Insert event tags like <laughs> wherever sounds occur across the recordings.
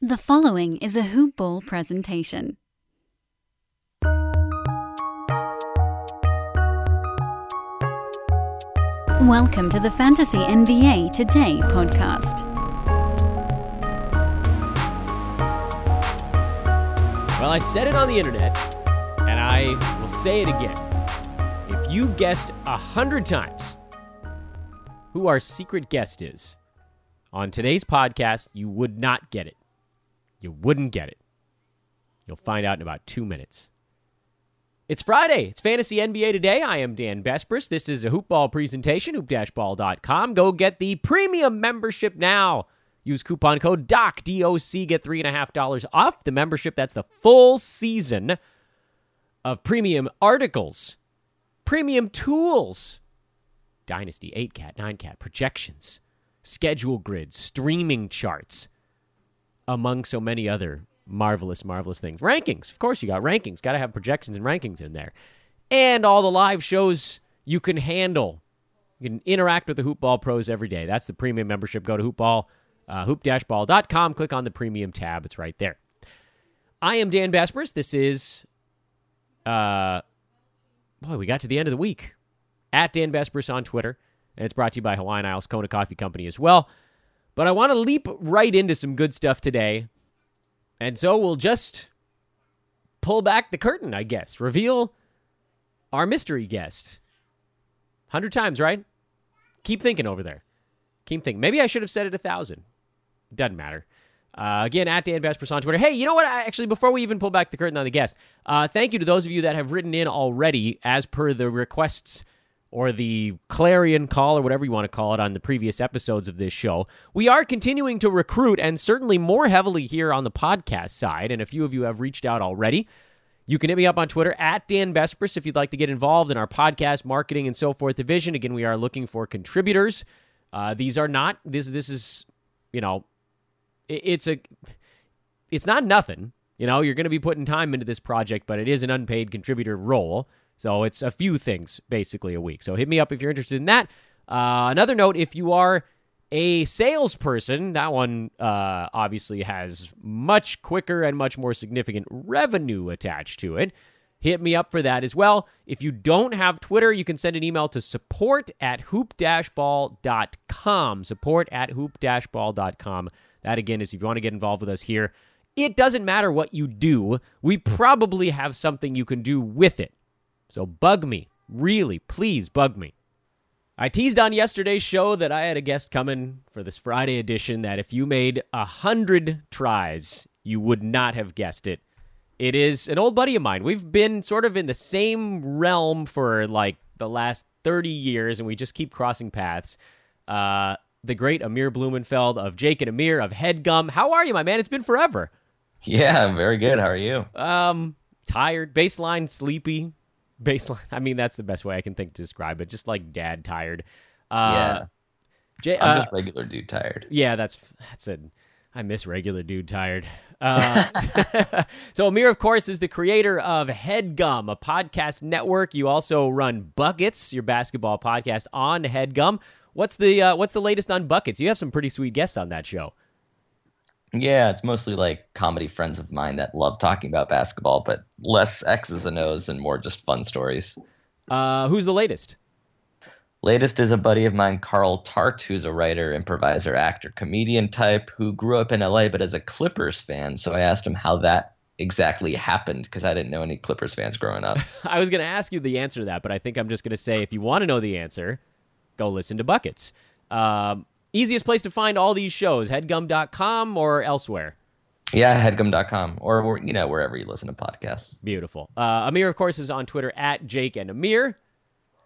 The following is a Hoop Ball presentation. Welcome to the Fantasy NBA Today podcast. Well, I said it on the internet, and I will say it again. If you guessed a hundred times who our secret guest is on today's podcast, you would not get it. You wouldn't get it. You'll find out in about two minutes. It's Friday. It's Fantasy NBA Today. I am Dan Besbris. This is a hoopball presentation, hoop-ball.com. Go get the premium membership now. Use coupon code DOC, D-O-C, get $3.5 off the membership. That's the full season of premium articles, premium tools, Dynasty, 8-cat, 9-cat, projections, schedule grids, streaming charts, among so many other marvelous, marvelous things. Rankings, of course, you got rankings. Got to have projections and rankings in there, and all the live shows you can handle. You can interact with the Hoopball pros every day. That's the premium membership. Go to hoopball, uh, hoop-ball.com. Click on the premium tab. It's right there. I am Dan Besbris. This is, uh, boy, we got to the end of the week. At Dan Besbris on Twitter, and it's brought to you by Hawaiian Isles Kona Coffee Company as well. But I want to leap right into some good stuff today. And so we'll just pull back the curtain, I guess. Reveal our mystery guest. 100 times, right? Keep thinking over there. Keep thinking. Maybe I should have said it a thousand. Doesn't matter. Uh, again, at Dan Besbris on Twitter. Hey, you know what? I, actually, before we even pull back the curtain on the guest, uh, thank you to those of you that have written in already as per the requests or the clarion call or whatever you want to call it on the previous episodes of this show. We are continuing to recruit and certainly more heavily here on the podcast side. And a few of you have reached out already. You can hit me up on Twitter at Dan Besbris if you'd like to get involved in our podcast marketing and so forth division. Again, we are looking for contributors. Uh, these are not this. This is you know, it, it's a it's not nothing. You know, you're going to be putting time into this project, but it is an unpaid contributor role. So it's a few things basically a week. So hit me up if you're interested in that. Uh, another note if you are a salesperson, that one uh, obviously has much quicker and much more significant revenue attached to it. Hit me up for that as well. If you don't have Twitter, you can send an email to support at hoop-ball.com. Support at hoop-ball.com. That again is if you want to get involved with us here. It doesn't matter what you do, we probably have something you can do with it. So bug me. Really, please bug me. I teased on yesterday's show that I had a guest coming for this Friday edition that if you made a hundred tries, you would not have guessed it. It is an old buddy of mine. We've been sort of in the same realm for like the last 30 years, and we just keep crossing paths. Uh, the great Amir Blumenfeld of Jake and Amir of Headgum. How are you, my man? It's been forever. Yeah, I'm very good. How are you? Um, tired, baseline, sleepy, baseline. <laughs> I mean, that's the best way I can think to describe it. Just like dad tired. Uh, yeah. Jay, I'm uh, just regular dude tired. yeah, that's that's a. I miss regular dude tired. <laughs> Uh, <laughs> so Amir, of course, is the creator of Headgum, a podcast network. You also run Buckets, your basketball podcast on Headgum. What's the uh, what's the latest on Buckets? You have some pretty sweet guests on that show. Yeah, it's mostly like comedy friends of mine that love talking about basketball, but less X's and O's and more just fun stories. Uh, who's the latest? Latest is a buddy of mine, Carl Tart, who's a writer, improviser, actor, comedian type who grew up in LA but is a Clippers fan. So I asked him how that exactly happened because I didn't know any Clippers fans growing up. <laughs> I was going to ask you the answer to that, but I think I'm just going to say if you want to know the answer, go listen to Buckets. Um, easiest place to find all these shows, headgum.com or elsewhere. yeah, headgum.com or you know wherever you listen to podcasts. Beautiful. Uh, Amir, of course, is on Twitter at Jake and Amir.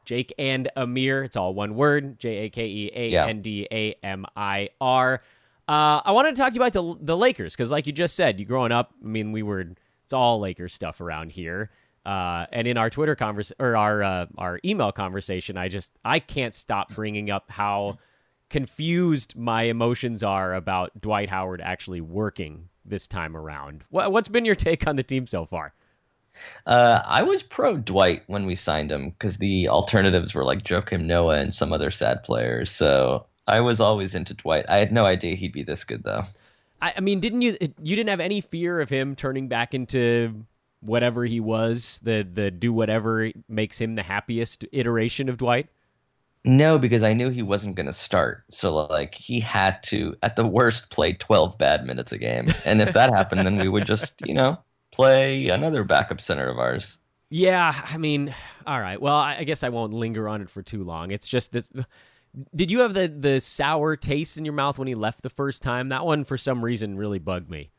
Jake and Amir. It's all one word. J A K E A N D A M I R. Uh, I wanted to talk to you about the, the Lakers because, like you just said, you growing up. I mean, we were. It's all Lakers stuff around here. Uh, and in our Twitter convers or our uh, our email conversation, I just I can't stop bringing up how confused my emotions are about Dwight Howard actually working this time around. What, what's been your take on the team so far? Uh, I was pro Dwight when we signed him because the alternatives were like Joakim Noah and some other sad players. So I was always into Dwight. I had no idea he'd be this good though. I, I mean, didn't you? You didn't have any fear of him turning back into whatever he was, the the do whatever makes him the happiest iteration of Dwight. No, because I knew he wasn't going to start. So like he had to, at the worst, play twelve bad minutes a game, and if that happened, then we would just, <laughs> you know, play another backup center of ours. Yeah, I mean, all right. Well, I guess I won't linger on it for too long. It's just this. Did you have the the sour taste in your mouth when he left the first time? That one, for some reason, really bugged me.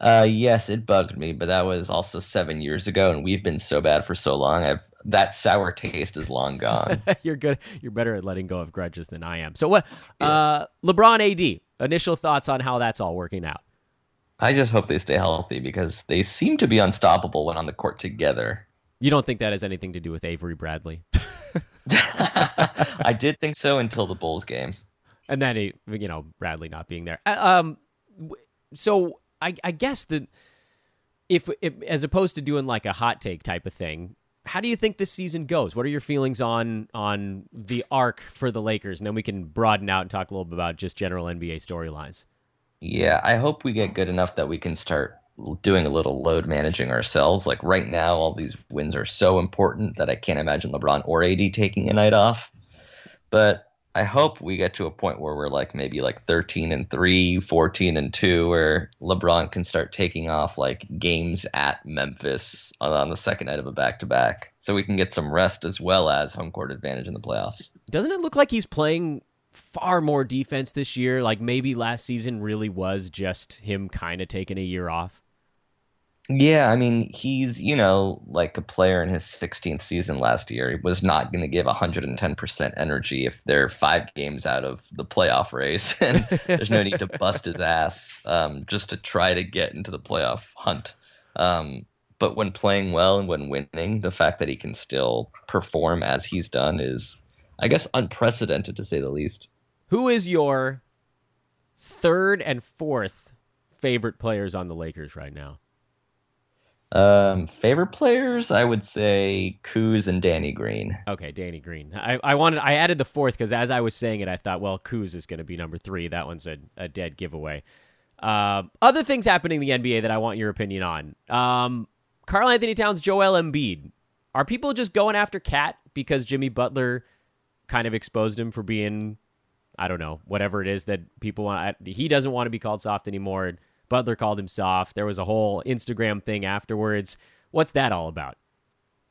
Uh, yes, it bugged me, but that was also seven years ago, and we've been so bad for so long. I've that sour taste is long <laughs> gone. You're good. You're better at letting go of grudges than I am. So what? Yeah. Uh, LeBron AD. Initial thoughts on how that's all working out. I just hope they stay healthy because they seem to be unstoppable when on the court together. You don't think that has anything to do with Avery Bradley? <laughs> <laughs> I did think so until the Bulls game, and then he, you know, Bradley not being there. Uh, um, so I, I guess that if, if as opposed to doing like a hot take type of thing, how do you think this season goes? What are your feelings on on the arc for the Lakers? And then we can broaden out and talk a little bit about just general NBA storylines. Yeah, I hope we get good enough that we can start doing a little load managing ourselves. Like right now, all these wins are so important that I can't imagine LeBron or AD taking a night off. But I hope we get to a point where we're like maybe like 13 and 3, 14 and 2, where LeBron can start taking off like games at Memphis on, the second night of a back to back. So we can get some rest as well as home court advantage in the playoffs. Doesn't it look like he's playing far more defense this year? Like maybe last season really was just him kind of taking a year off? Yeah, I mean, he's, you know, like a player in his 16th season last year. He was not going to give 110% energy if they're five games out of the playoff race. <laughs> And there's no need to bust his ass um, just to try to get into the playoff hunt. Um, but when playing well and when winning, the fact that he can still perform as he's done is, I guess, unprecedented to say the least. Who is your third and fourth favorite players on the Lakers right now? Um, favorite players, I would say Kuz and Danny Green. Okay, Danny Green. I, I wanted I added the fourth because as I was saying it, I thought, well, Kuz is going to be number three. That one's a, a dead giveaway. Uh, other things happening in the NBA that I want your opinion on. Um, Karl-Anthony Towns, Joel Embiid. Are people just going after KAT because Jimmy Butler kind of exposed him for being, I don't know, whatever it is that people want? He doesn't want to be called soft anymore. Butler called him soft. There was a whole Instagram thing afterwards. What's that all about?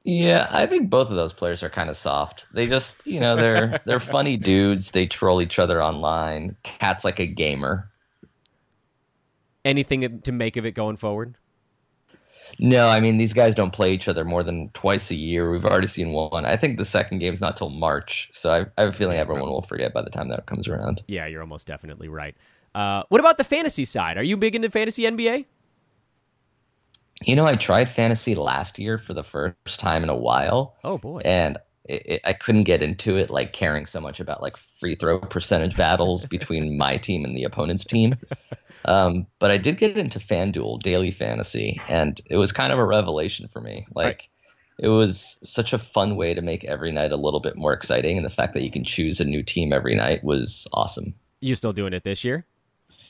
Yeah, I think both of those players are kind of soft. They just, you know, they're <laughs> they're funny dudes. They troll each other online. KAT's like a gamer. Anything to make of it going forward? No, I mean these guys don't play each other more than twice a year. We've already seen one. I think the second game's not till March, so I, I have a feeling everyone will forget by the time that comes around. Yeah, you're almost definitely right. Uh, what about the fantasy side? Are you big into fantasy NBA? You know, I tried fantasy last year for the first time in a while. Oh boy! And it, it, I couldn't get into it, like caring so much about like free throw percentage battles <laughs> between my team and the opponent's team. Um, but I did get into FanDuel daily fantasy, and it was kind of a revelation for me. Like. Right. It was such a fun way to make every night a little bit more exciting, and the fact that you can choose a new team every night was awesome. You still doing it this year?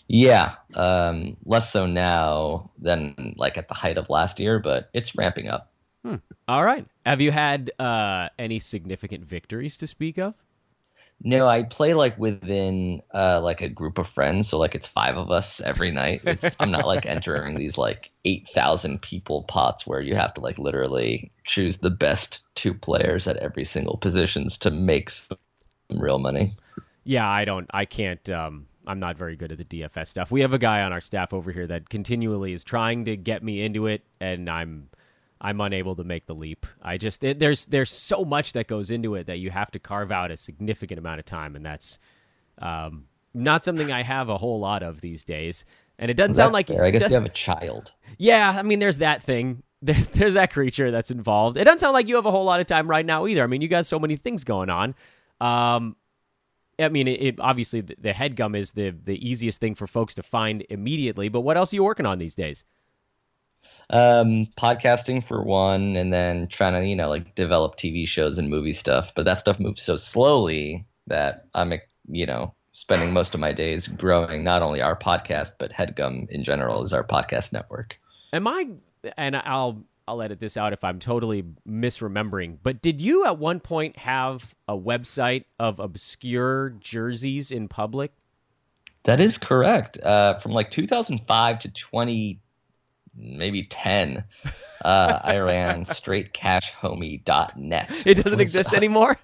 Yeah, um, less so now than like at the height of last year, but it's ramping up. Hmm. All right. Have you had uh, any significant victories to speak of? No, I play like within uh, like a group of friends, so like it's five of us every night. It's, I'm not like entering these like eight thousand people pots where you have to like literally choose the best two players at every single positions to make some real money. Yeah, I don't. I can't. Um, I'm not very good at the DFS stuff. We have a guy on our staff over here that continually is trying to get me into it, and I'm I'm unable to make the leap. I just it, there's there's so much that goes into it that you have to carve out a significant amount of time, and that's um, not something I have a whole lot of these days. And it doesn't well, sound like fair. I guess you have a child. Yeah, I mean, there's that thing. <laughs> There's that creature that's involved. It doesn't sound like you have a whole lot of time right now either. I mean, you got so many things going on. Um, I mean, it, it obviously the, the headgum is the the easiest thing for folks to find immediately. But what else are you working on these days? Um, podcasting for one, and then trying to you know like develop TV shows and movie stuff. But that stuff moves so slowly that I'm you know spending most of my days growing not only our podcast but Headgum in general is our podcast network. Am I? And I'll I'll edit this out if I'm totally misremembering. But did you at one point have a website of obscure jerseys in public? That is correct. Uh, from like 2005 to 20, maybe 10, uh, I ran <laughs> straightcashhomie.net. It doesn't exist anymore?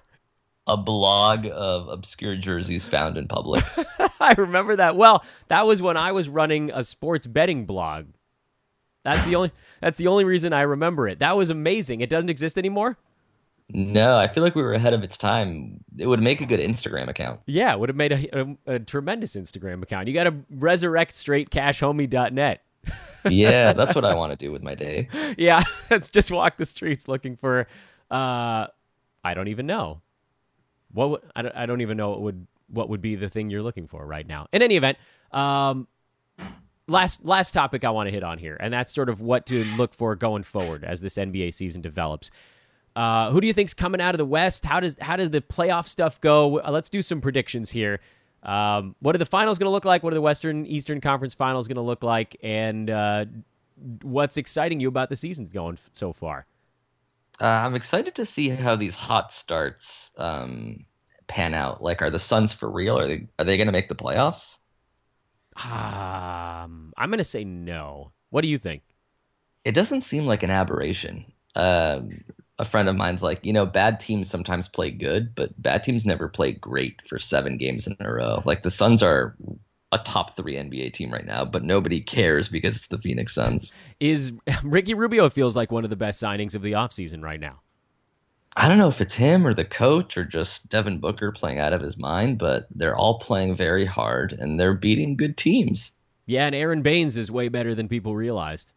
A blog of obscure jerseys found in public. <laughs> I remember that. Well, that was when I was running a sports betting blog. That's the only that's the only reason I remember it. That was amazing. It doesn't exist anymore? No, I feel like we were ahead of its time. It would make a good Instagram account. Yeah, it would have made a, a, a tremendous Instagram account. You got to resurrect straightcashhomie.net. yeah, <laughs> that's what I want to do with my day. Yeah, <laughs> let's just walk the streets looking for uh I don't even know. What would, I don't, I don't even know what would what would be the thing you're looking for right now. In any event, um last last topic I want to hit on here, and that's sort of what to look for going forward as this NBA season develops. Uh, who do you think's coming out of the West? How does how does the playoff stuff go? Let's do some predictions here. Um, what are the finals going to look like? What are the Western Eastern Conference finals going to look like? And uh, what's exciting you about the season going so far? Uh, I'm excited to see how these hot starts um, pan out. Like, are the Suns for real? Are they are they going to make the playoffs? Um, I'm going to say no. What do you think? It doesn't seem like an aberration. Um, a friend of mine's like, you know, bad teams sometimes play good, but bad teams never play great for seven games in a row. Like the Suns are a top three NBA team right now, but nobody cares because it's the Phoenix Suns. <laughs> Is Ricky Rubio feels like one of the best signings of the offseason right now? I don't know if it's him or the coach or just Devin Booker playing out of his mind, but they're all playing very hard and they're beating good teams. Yeah, and Aron Baynes is way better than people realized.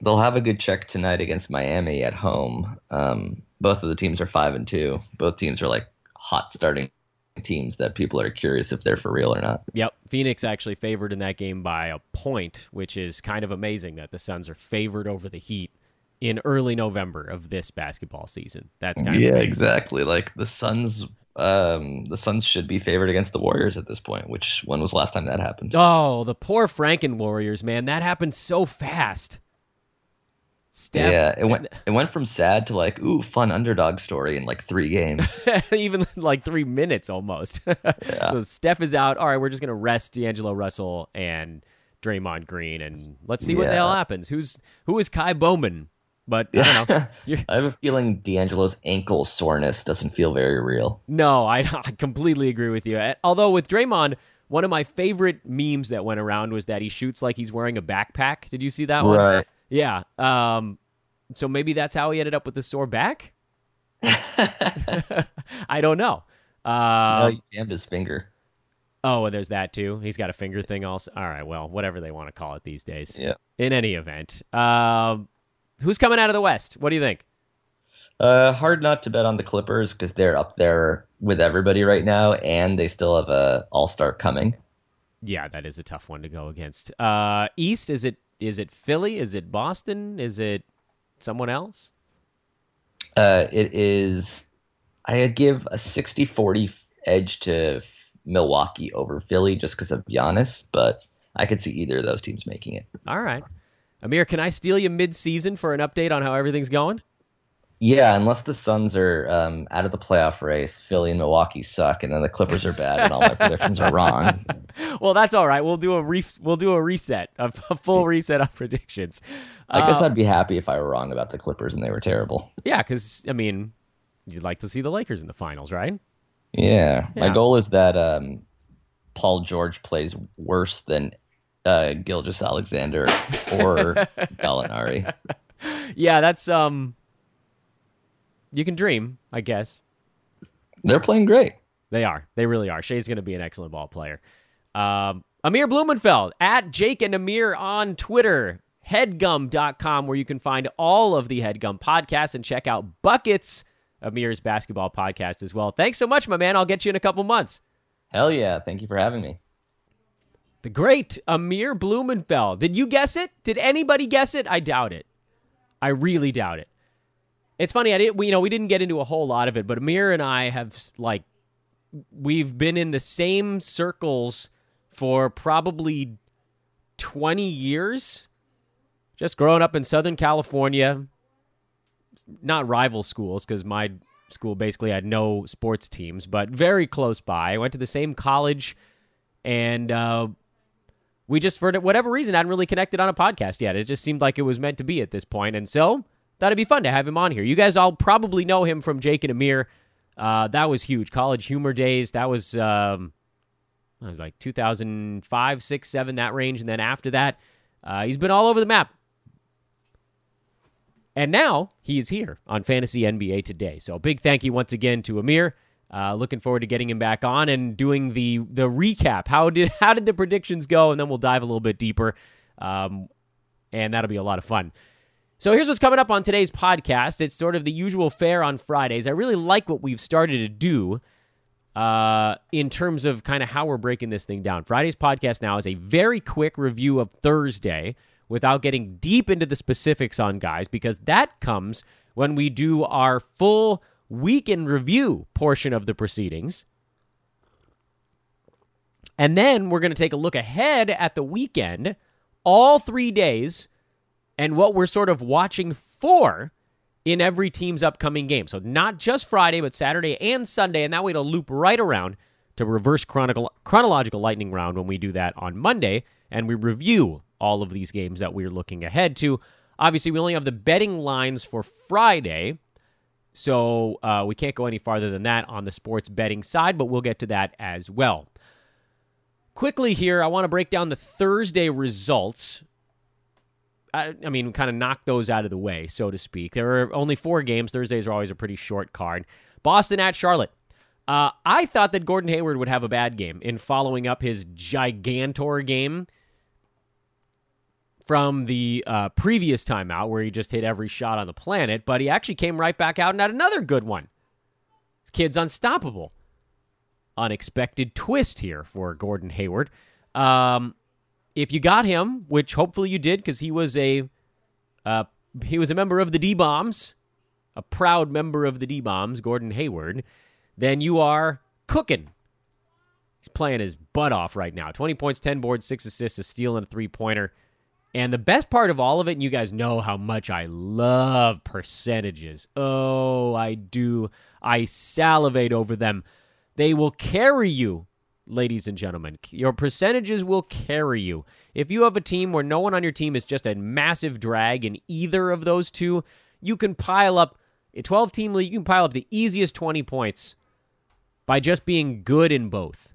They'll have a good check tonight against Miami at home. Um, both of the teams are five and two. Both teams are like hot starting teams that people are curious if they're for real or not. Yep, Phoenix actually favored in that game by a point, which is kind of amazing that the Suns are favored over the Heat in early November of this basketball season. That's kind yeah, of exactly. Like the Suns, um, the Suns should be favored against the Warriors at this point. Which when was the last time that happened? Oh, the poor Franken Warriors, man! That happened so fast. Steph, yeah, it went it went from sad to like ooh fun underdog story in like three games. <laughs> even like three minutes almost. <laughs> Yeah. so Steph is out. All right, we're just gonna rest D'Angelo Russell and Draymond Green, and let's see what the hell happens. Who's who is Ky Bowman? But I don't know. <laughs> I have a feeling D'Angelo's ankle soreness doesn't feel very real. No, I, <laughs> I completely agree with you. Although with Draymond, one of my favorite memes that went around was that he shoots like he's wearing a backpack. Did you see that one? Right. Yeah. Um, so maybe that's how he ended up with the sore back. <laughs> I don't know. no, Uh, he jammed his finger. oh, and there's that too. He's got a finger thing also. All right. Well, whatever they want to call it these days. Yeah. In any event, um, who's coming out of the West? What do you think? Uh, hard not to bet on the Clippers because they're up there with everybody right now, and they still have a All Star coming. Yeah, that is a tough one to go against. Uh, East is it is it Philly? Is it Boston? Is it someone else? Uh, it is. I give a 60-40 edge to Milwaukee over Philly just because of Giannis, but I could see either of those teams making it. All right. Amir, can I steal you mid-season for an update on how everything's going? Yeah, unless the Suns are um, out of the playoff race, Philly and Milwaukee suck, and then the Clippers are bad, and all my predictions are wrong. <laughs> Well, that's all right. We'll do a re- we'll do a reset, a, a full reset of <laughs> predictions. I guess Uh, I'd be happy if I were wrong about the Clippers and they were terrible. yeah, because I mean, you'd like to see the Lakers in the finals, right? Yeah, Yeah. my goal is that um, Paul George plays worse than uh, Gilgeous-Alexander or <laughs> Gallinari. Yeah, that's um. You can dream, I guess. They're playing great. They are. They really are. Shai's going to be an excellent ball player. Um, Amir Blumenfeld at Jake and Amir on Twitter. Headgum.com, where you can find all of the Headgum podcasts and check out Buckets, Amir's basketball podcast as well. Thanks so much, my man. I'll get you in a couple months. Hell yeah! Thank you for having me. The great Amir Blumenfeld. Did you guess it? Did anybody guess it? I doubt it. I really doubt it. It's funny. I didn't. We, you know, we didn't get into a whole lot of it, but Amir and I have like we've been in the same circles for probably 20 years. Just growing up in Southern California, not rival schools because my school basically had no sports teams, but very close by. I went to the same college, and uh, we just, for whatever reason, hadn't really connected on a podcast yet. It just seemed like it was meant to be at this point, and so thought it'd be fun to have him on here. You guys all probably know him from Jake and Amir. Uh, that was huge. College humor days. That was, um, that was like 2005, 6, 7, that range. And then after that, uh, he's been all over the map. And now he is here on Fantasy NBA today. So big thank you once again to Amir. Uh, looking forward to getting him back on and doing the the recap. How did <laughs> how did the predictions go? And then we'll dive a little bit deeper, um, and that'll be a lot of fun. So here's what's coming up on today's podcast. It's sort of the usual fare on Fridays. I really like what we've started to do uh, in terms of kind of how we're breaking this thing down. Friday's podcast now is a very quick review of Thursday without getting deep into the specifics on guys because that comes when we do our full week in review portion of the proceedings. And then we're going to take a look ahead at the weekend, all three days, and what we're sort of watching for in every team's upcoming game. So not just Friday, but Saturday and Sunday, and that way to loop right around to reverse chronicle, chronological lightning round when we do that on Monday, and we review all of these games that we're looking ahead to. Obviously, we only have the betting lines for Friday, so uh, we can't go any farther than that on the sports betting side, but we'll get to that as well. Quickly here, I want to break down the Thursday results. I, I mean, kind of knock those out of the way, so to speak. There are only four games. Thursdays are always a pretty short card. Boston at Charlotte. Uh, I thought that Gordon Hayward would have a bad game in following up his gigantor game from the uh, previous timeout where he just hit every shot on the planet, but he actually came right back out and had another good one. Kid's unstoppable. Unexpected twist here for Gordon Hayward. Um, if you got him, which hopefully you did, because he was a uh, he was a member of the D Bombs, a proud member of the D Bombs, Gordon Hayward, then you are cooking. He's playing his butt off right now. 20 points, 10 boards, 6 assists, a steal, and a three pointer. And the best part of all of it, and you guys know how much I love percentages. Oh, I do. I salivate over them. They will carry you, ladies and gentlemen. Your percentages will carry you. If you have a team where no one on your team is just a massive drag in either of those two, you can pile up a 12 team league, you can pile up the easiest 20 points by just being good in both.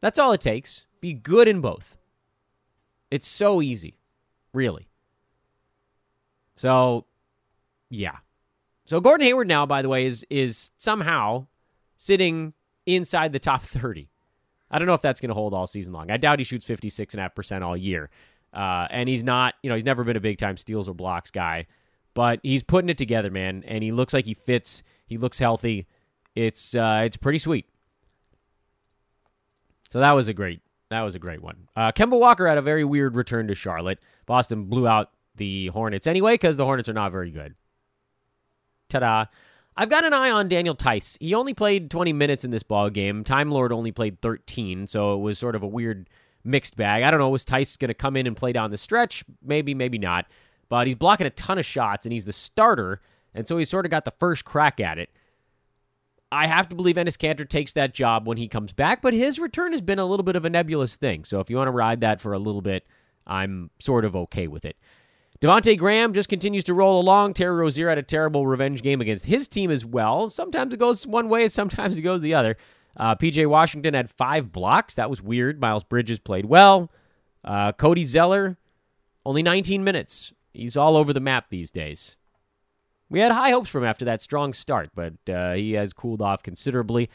That's all it takes. Be good in both. It's so easy. Really. So, yeah. So Gordon Hayward now, by the way, is is somehow sitting inside the top <laughs> 30. I don't know if that's going to hold all season long. I doubt he shoots 56.5% all year. Uh, and he's not, you know, he's never been a big time steals or blocks guy, but he's putting it together, man. And he looks like he fits. He looks healthy. It's uh, it's pretty sweet. So that was a great that was a great one. Uh, Kemba Walker had a very weird return to Charlotte. Boston blew out the Hornets anyway because the Hornets are not very good. Ta da. I've got an eye on Daniel Theis. He only played 20 minutes in this ball game. Time Lord only played 13, so it was sort of a weird mixed bag. I don't know, was Theis going to come in and play down the stretch? Maybe, maybe not. But he's blocking a ton of shots, and he's the starter, and so he's sort of got the first crack at it. I have to believe Enes Kanter takes that job when he comes back, but his return has been a little bit of a nebulous thing. So if you want to ride that for a little bit, I'm sort of okay with it. Devonte Graham just continues to roll along. Terry Rozier had a terrible revenge game against his team as well. Sometimes it goes one way, sometimes it goes the other. Uh, PJ Washington had five blocks. That was weird. Miles Bridges played well. Uh, Cody Zeller, only 19 minutes. He's all over the map these days. We had high hopes for him after that strong start, but uh, he has cooled off considerably.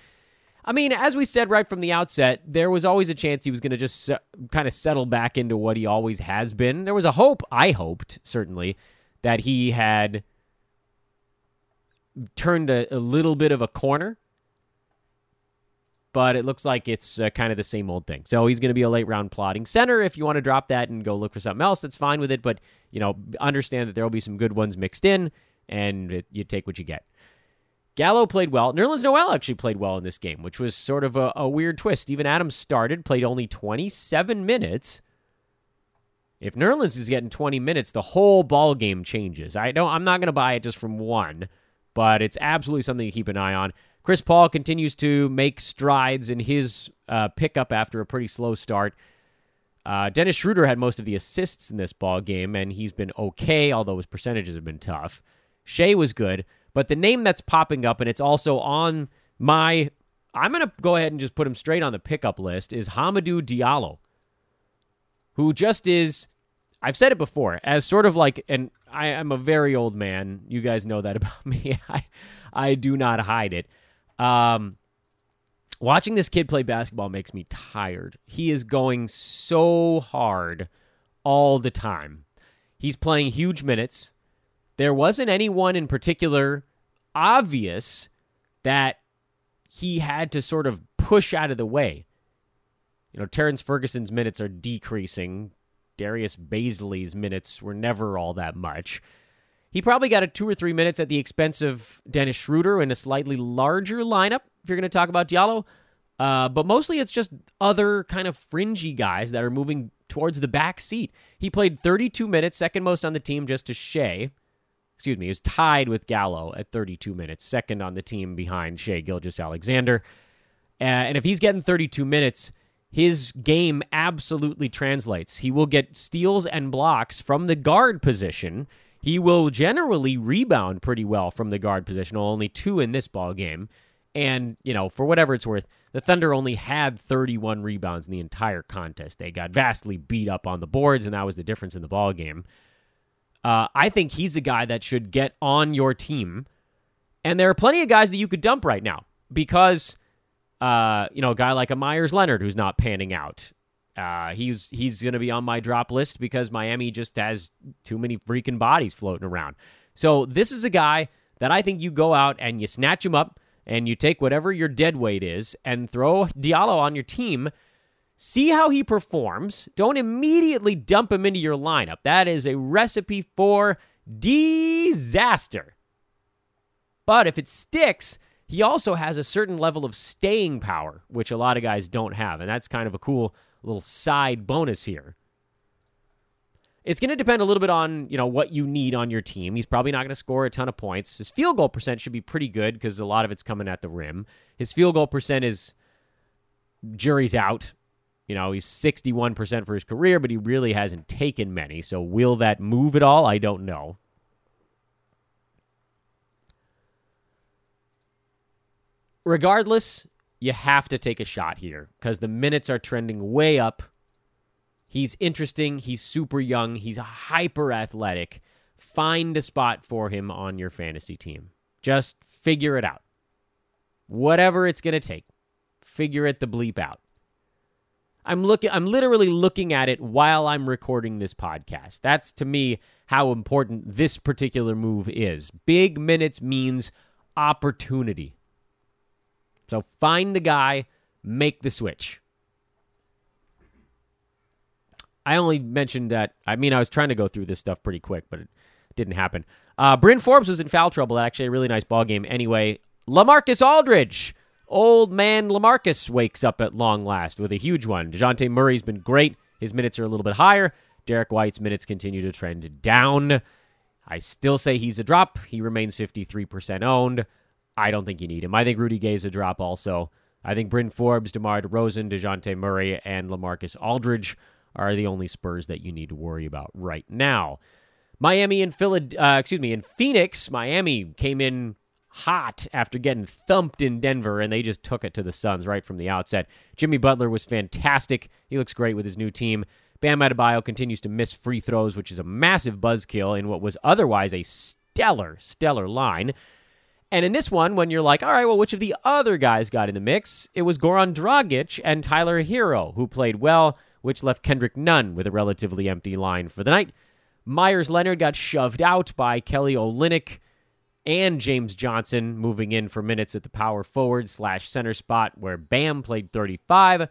I mean, as we said right from the outset, there was always a chance he was going to just se- kind of settle back into what he always has been. There was a hope, I hoped, certainly, that he had turned a, a little bit of a corner. But it looks like it's uh, kind of the same old thing. So he's going to be a late round plotting center. If you want to drop that and go look for something else, that's fine with it. But, you know, understand that there will be some good ones mixed in and it, you take what you get. Gallo played well. Nerlens Noel actually played well in this game, which was sort of a, a weird twist. Even Adams started, played only 27 minutes. If Nerlens is getting 20 minutes, the whole ball game changes. I don't. I'm not going to buy it just from one, but it's absolutely something to keep an eye on. Chris Paul continues to make strides in his uh, pickup after a pretty slow start. Uh, Dennis Schroeder had most of the assists in this ball game, and he's been okay, although his percentages have been tough. Shai was good, but the name that's popping up, and it's also on my, I'm going to go ahead and just put him straight on the pickup list, is Hamidou Diallo, who just is, I've said it before, as sort of like, and I am a very old man. You guys know that <laughs> about me. I, I do not hide it. Um, watching this kid play basketball makes me tired. He is going so hard all the time. He's playing huge minutes. There wasn't anyone in particular obvious that he had to sort of push out of the way. You know, Terrance Ferguson's minutes are decreasing. Darius Bazley's minutes were never all that much. He probably got a two or three minutes at the expense of Dennis Schroeder in a slightly larger lineup, if you're going to talk about Diallo. Uh, but mostly it's just other kind of fringy guys that are moving towards the back seat. He played 32 minutes, second most on the team just to Shai. Excuse me, was tied with Gallo at 32 minutes, second on the team behind Shai Gilgeous-Alexander. Uh, and if he's getting 32 minutes, his game absolutely translates. He will get steals and blocks from the guard position he will generally rebound pretty well from the guard position, only two in this ball game. And, you know, for whatever it's worth, the Thunder only had 31 rebounds in the entire contest. They got vastly beat up on the boards, and that was the difference in the ball game. Uh, I think he's a guy that should get on your team. And there are plenty of guys that you could dump right now because, uh, you know, a guy like a Meyers Leonard who's not panning out. Uh, he's he's going to be on my drop list because Miami just has too many freaking bodies floating around. So this is a guy that I think you go out and you snatch him up and you take whatever your dead weight is and throw Diallo on your team. See how he performs. Don't immediately dump him into your lineup. That is a recipe for disaster. But if it sticks, he also has a certain level of staying power, which a lot of guys don't have. And that's kind of a cool little side bonus here. It's going to depend a little bit on, you know, what you need on your team. He's probably not going to score a ton of points. His field goal percent should be pretty good because a lot of it's coming at the rim. His field goal percent is jury's out. You know, he's 61% for his career, but he really hasn't taken many. So will that move at all? I don't know. Regardless, you have to take a shot here because the minutes are trending way up. He's interesting. He's super young. He's hyper athletic. Find a spot for him on your fantasy team. Just figure it out. Whatever it's going to take, figure it the bleep out. I'm looking I'm literally looking at it while I'm recording this podcast. That's to me how important this particular move is. Big minutes means opportunity. So find the guy, make the switch. I only mentioned that. I mean, I was trying to go through this stuff pretty quick, but it didn't happen. Uh, Bryn Forbes was in foul trouble. Actually, a really nice ball game. Anyway, LaMarcus Aldridge, old man LaMarcus, wakes up at long last with a huge one. Dejounte Murray's been great. His minutes are a little bit higher. Derrick White's minutes continue to trend down. I still say he's a drop. He remains 53% owned. I don't think you need him. I think Rudy Gay's a drop also. I think Bryn Forbes, DeMar DeRozan, Dejounte Murray, and LaMarcus Aldridge are the only Spurs that you need to worry about right now. Miami and Philad- uh, excuse me, in Phoenix, Miami came in hot after getting thumped in Denver, and they just took it to the Suns right from the outset. Jimmy Butler was fantastic. He looks great with his new team. Bam Adebayo continues to miss free throws, which is a massive buzzkill in what was otherwise a stellar, stellar line. And in this one, when you're like, all right, well, which of the other guys got in the mix? It was Goran Dragic and Tyler Herro, who played well, which left Kendrick Nunn with a relatively empty line for the night. Meyers Leonard got shoved out by Kelly Olynyk and James Johnson, moving in for minutes at the power forward slash center spot where Bam played 35.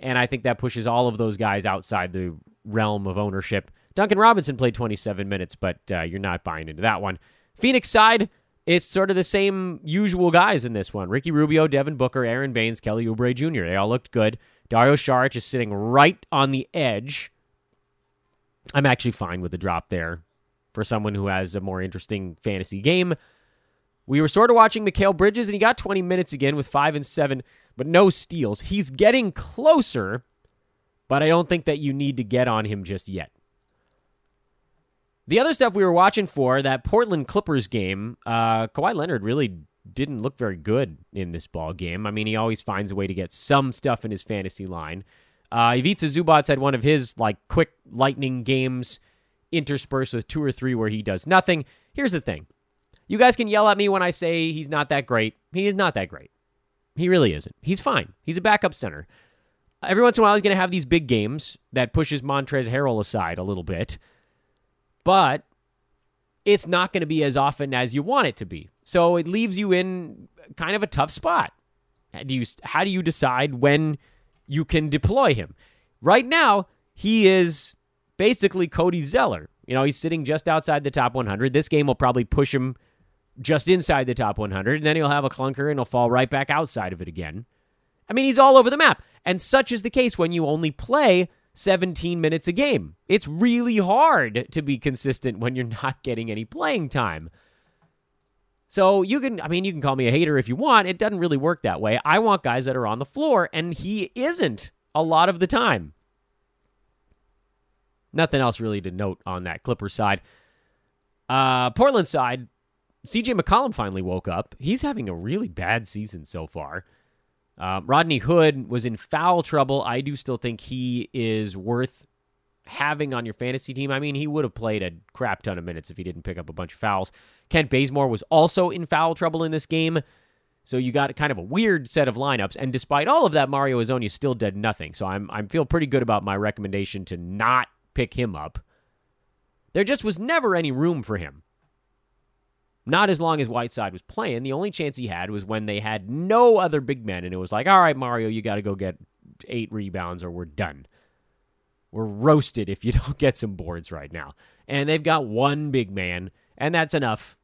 And I think that pushes all of those guys outside the realm of ownership. Duncan Robinson played 27 minutes, but uh, you're not buying into that one. Phoenix side, it's sort of the same usual guys in this one Ricky Rubio, Devin Booker, Aron Baynes, Kelly Oubre Jr. They all looked good. Dario Saric is sitting right on the edge. I'm actually fine with the drop there for someone who has a more interesting fantasy game. We were sort of watching Mikal Bridges, and he got 20 minutes again with five and seven, but no steals. He's getting closer, but I don't think that you need to get on him just yet. The other stuff we were watching for that Portland Clippers game, uh, Kawhi Leonard really didn't look very good in this ball game. I mean, he always finds a way to get some stuff in his fantasy line. Uh, Ivica Zubac had one of his like quick lightning games interspersed with two or three where he does nothing. Here's the thing. You guys can yell at me when I say he's not that great. He is not that great. He really isn't. He's fine. He's a backup center. Every once in a while, he's going to have these big games that pushes Montrezl Harrell aside a little bit, but it's not going to be as often as you want it to be. So it leaves you in kind of a tough spot. Do you, how do you decide when you can deploy him? Right now, he is basically Cody Zeller. You know, he's sitting just outside the top 100. This game will probably push him just inside the top 100, and then he'll have a clunker and he'll fall right back outside of it again. I mean, he's all over the map. And such is the case when you only play 17 minutes a game. It's really hard to be consistent when you're <laughs> not getting any playing time. So you can, I mean, you can call me a hater if you want. It doesn't really work that way. I want guys that are on the floor, and he isn't a lot of the time. Nothing else really to note on that Clippers side. Uh, Portland side, CJ McCollum finally woke up. He's having a really bad season so far. Uh, Rodney Hood was in foul trouble. I do still think he is worth having on your fantasy team. I mean, he would have played a crap ton of minutes if he didn't pick up a bunch of fouls. Kent Bazemore was also in foul trouble in this game. So you got kind of a weird set of lineups, and despite all of that, Mario Hezonja still did nothing. So I'm I feel pretty good about my recommendation to not pick him up. There just was never any room for him. Not as long as Whiteside was playing. The only chance he had was when they had no other big men, and it was like, all right, Mario, you got to go get eight rebounds or we're done. We're roasted if you <laughs> don't get some boards right now. And they've got one big man, and that's enough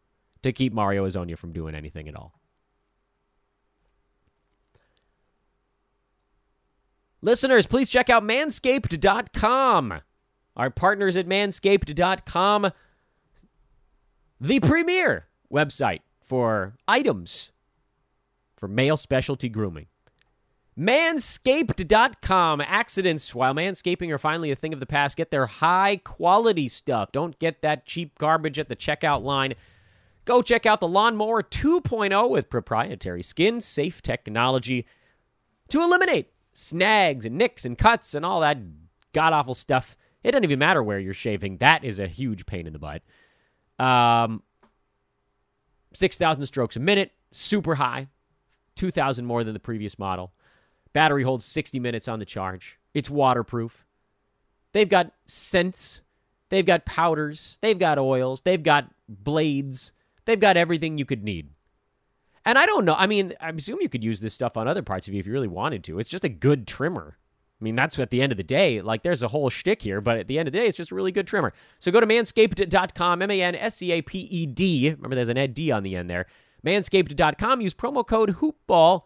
to keep Mario Hezonja from doing anything at all. Listeners, please check out manscaped.com. Our partners at manscaped.com, the premier website for items for male specialty grooming. Manscaped.com. Accidents while manscaping are finally a thing of the past. Get their high quality stuff. Don't get that cheap garbage at the checkout line. Go check out the Lawnmower 2.0 with proprietary skin safe technology to eliminate snags and nicks and cuts and all that god awful stuff it doesn't even matter where you're shaving. That is a huge pain in the butt. Um, 6,000 strokes a minute, super high, 2,000 more than the previous model. Battery holds 60 minutes on the charge. It's waterproof. They've got scents, they've got powders, they've got oils, they've got blades, they've got everything you could need. And I don't know. I mean, I assume you could use this stuff on other parts of you if you really wanted to. It's just a good trimmer. I mean, that's at the end of the day. Like, there's a whole shtick here, but at the end of the day, it's just a really good trimmer. So go to manscaped.com, M A N S C A P E D. Remember, there's an Ed D on the end there. Manscaped.com. Use promo code HoopBall.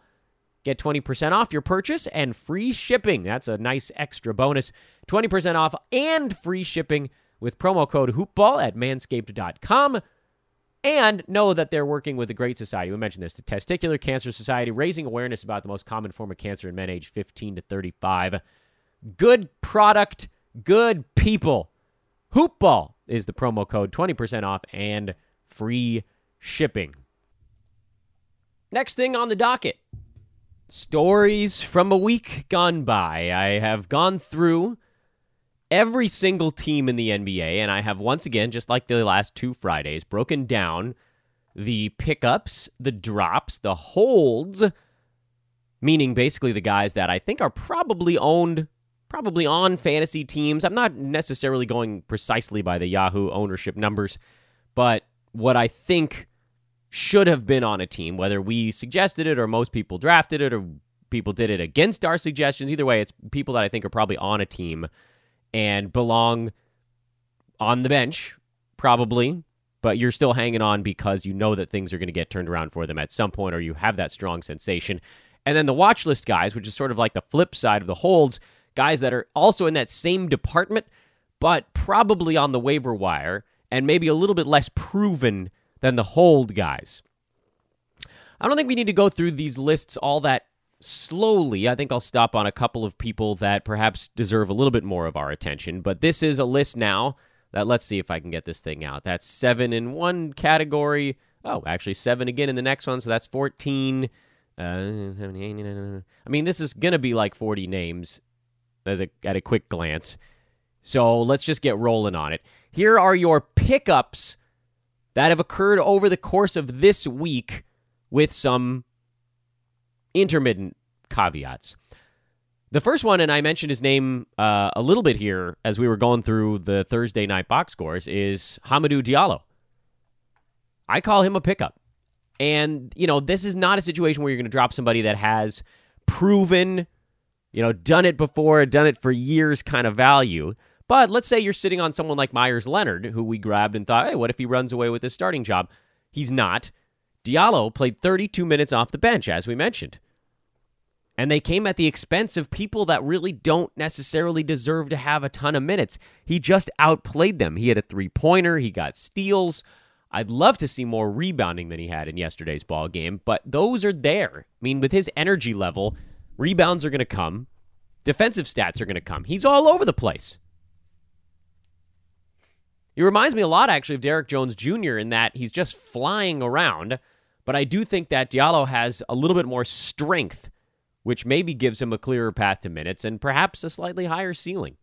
Get 20% off your purchase and free shipping. That's a nice extra bonus. 20% off and free shipping with promo code HoopBall at manscaped.com. And know that they're working with a great society. We mentioned this, the Testicular Cancer Society, raising awareness about the most common form of cancer in men aged 15 to 35. Good product, good people. Hoopball is the promo code, 20% off and free shipping. Next thing on the docket stories from a week gone by. I have gone through every single team in the NBA, and I have once again, just like the last two Fridays, broken down the pickups, the drops, the holds, meaning basically the guys that I think are probably owned, probably on fantasy teams. I'm not necessarily going precisely by the Yahoo ownership numbers, but what I think should have been on a team, whether we suggested it or most people drafted it or people did it against our suggestions. Either way, it's people that I think are probably on a team and belong on the bench, probably, but you're still hanging on because you know that things are going to get turned around for them at some point, or you have that strong sensation. And then the watch list guys, which is sort of like the flip side of the holds, guys that are also in that same department, but probably on the waiver wire and maybe a little bit less proven than the hold guys. I don't think we need to go through these lists all that slowly. I think I'll stop on a couple of people that perhaps deserve a little bit more of our attention. But this is a list now that let's see if I can get this thing out. That's seven in one category. Oh, actually, seven again in the next one. So that's 14. Uh, I mean, this is going to be like 40 names as a, at a quick glance. So let's just get rolling on it. Here are your pickups that have occurred over the course of this week with some intermittent caveats. The first one, and I mentioned his name uh, a little bit here as we were going through the Thursday night box scores, is Hamidou Diallo. I call him a pickup. And, you know, this is not a situation where you're going to drop somebody that has proven, you know, done it before, done it for years kind of value. But let's say you're sitting on someone like Meyers Leonard, who we grabbed and thought, hey, what if he runs away with his starting job? He's not. Diallo played 32 minutes off the bench, as we mentioned. And they came at the expense of people that really don't necessarily deserve to have a ton of minutes. He just outplayed them. He had a three pointer, he got steals. I'd love to see more rebounding than he had in yesterday's ball game, but those are there. I mean, with his energy level, rebounds are going to come, defensive stats are going to come. He's all over the place. He reminds me a lot, actually, of Derrick Jones Jr. in that he's just flying around. But I do think that Diallo has a little bit more strength, which maybe gives him a clearer path to minutes and perhaps a slightly higher ceiling.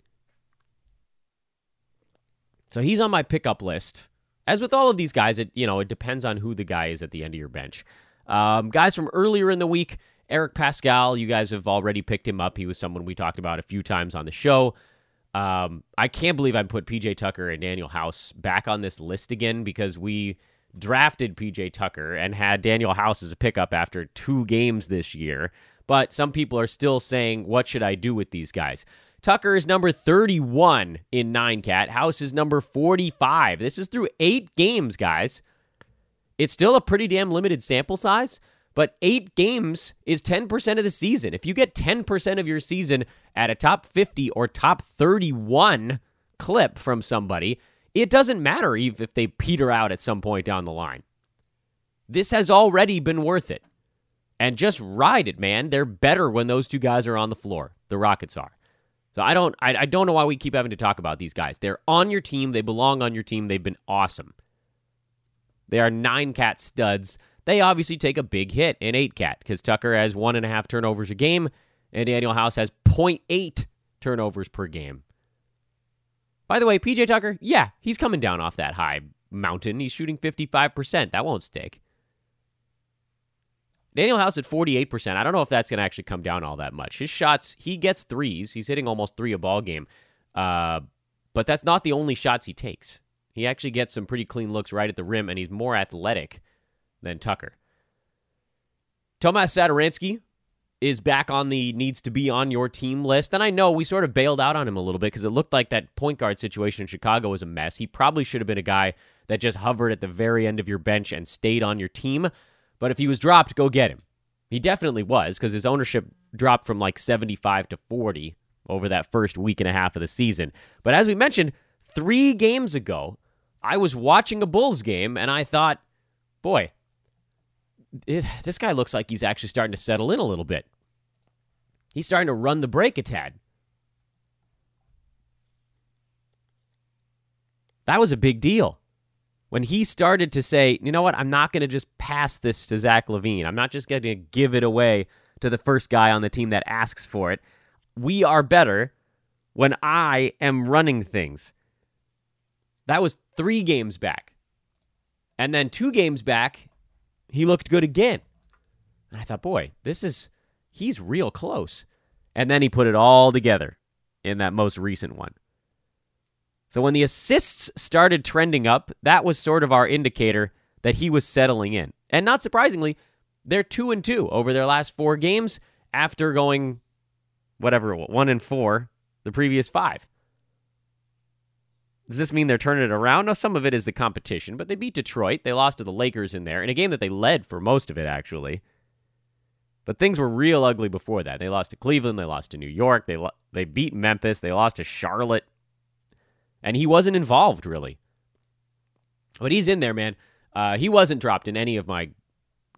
So he's on my pickup list. As with all of these guys, it you know it depends on who the guy is at the end of your bench. Um, guys from earlier in the week, Eric Paschall. you guys have already picked him up. He was someone we talked about a few times on the show. Um, I can't believe I put PJ Tucker and Danuel House back on this list again because we drafted PJ Tucker and had Danuel House as a pickup after two games this year. But some people are still saying, what should I do with these guys? Tucker is number 31 in 9 cat. House is number 45. This is through eight games, guys. It's still a pretty damn limited sample size, but eight games is 10% of the season. If you get 10% of your season at a top 50 or top 31 clip from somebody, it doesn't matter if they peter out at some point down the line. This has already been worth it. And just ride it, man. They're better when those two guys are on the floor. The Rockets are. So I don't I, I don't know why we keep having to talk about these guys. They're on your team. They belong on your team. They've been awesome. They are nine cat studs. They obviously take a big hit in eight cat because Tucker has one and a half turnovers a game, and Danuel House has 0.8 turnovers per game. By the way, PJ Tucker, yeah, he's coming down off that high mountain. He's shooting 55%. That won't stick. Danuel House at 48%. I don't know if that's going to actually come down all that much. His shots, he gets threes. He's hitting almost three a ball game. Uh, but that's not the only shots he takes. He actually gets some pretty clean looks right at the rim, and he's more athletic than Tucker. Tomas Satoransky, is back on the needs to be on your team list. And I know we sort of bailed out on him a little bit because it looked like that point guard situation in Chicago was a mess. He probably should have been a guy that just hovered at the very end of your bench and stayed on your team. But if he was dropped, go get him. He definitely was because his ownership dropped from like 75 to 40 over that first week and a half of the season. But as we mentioned, three games ago, I was watching a Bulls game and I thought, boy, it, this guy looks like he's actually starting to settle in a little bit. He's starting to run the break a tad. That was a big deal. When he started to say, you know what, I'm not going to just pass this to Zach LaVine. I'm not just going to give it away to the first guy on the team that asks for it. We are better when I am running things. That was three games back. And then two games back, he looked good again. And I thought, boy, this is he's real close. And then he put it all together in that most recent one. So when the assists started trending up, that was sort of our indicator that he was settling in. And not surprisingly, they're 2 and 2 over their last 4 games after going whatever 1 and 4 the previous 5. Does this mean they're turning it around? No, some of it is the competition, but they beat Detroit. They lost to the Lakers in there in a game that they led for most of it, actually. But things were real ugly before that. They lost to Cleveland. They lost to New York. They lo- they beat Memphis. They lost to Charlotte, and he wasn't involved really. But he's in there, man. Uh, he wasn't dropped in any of my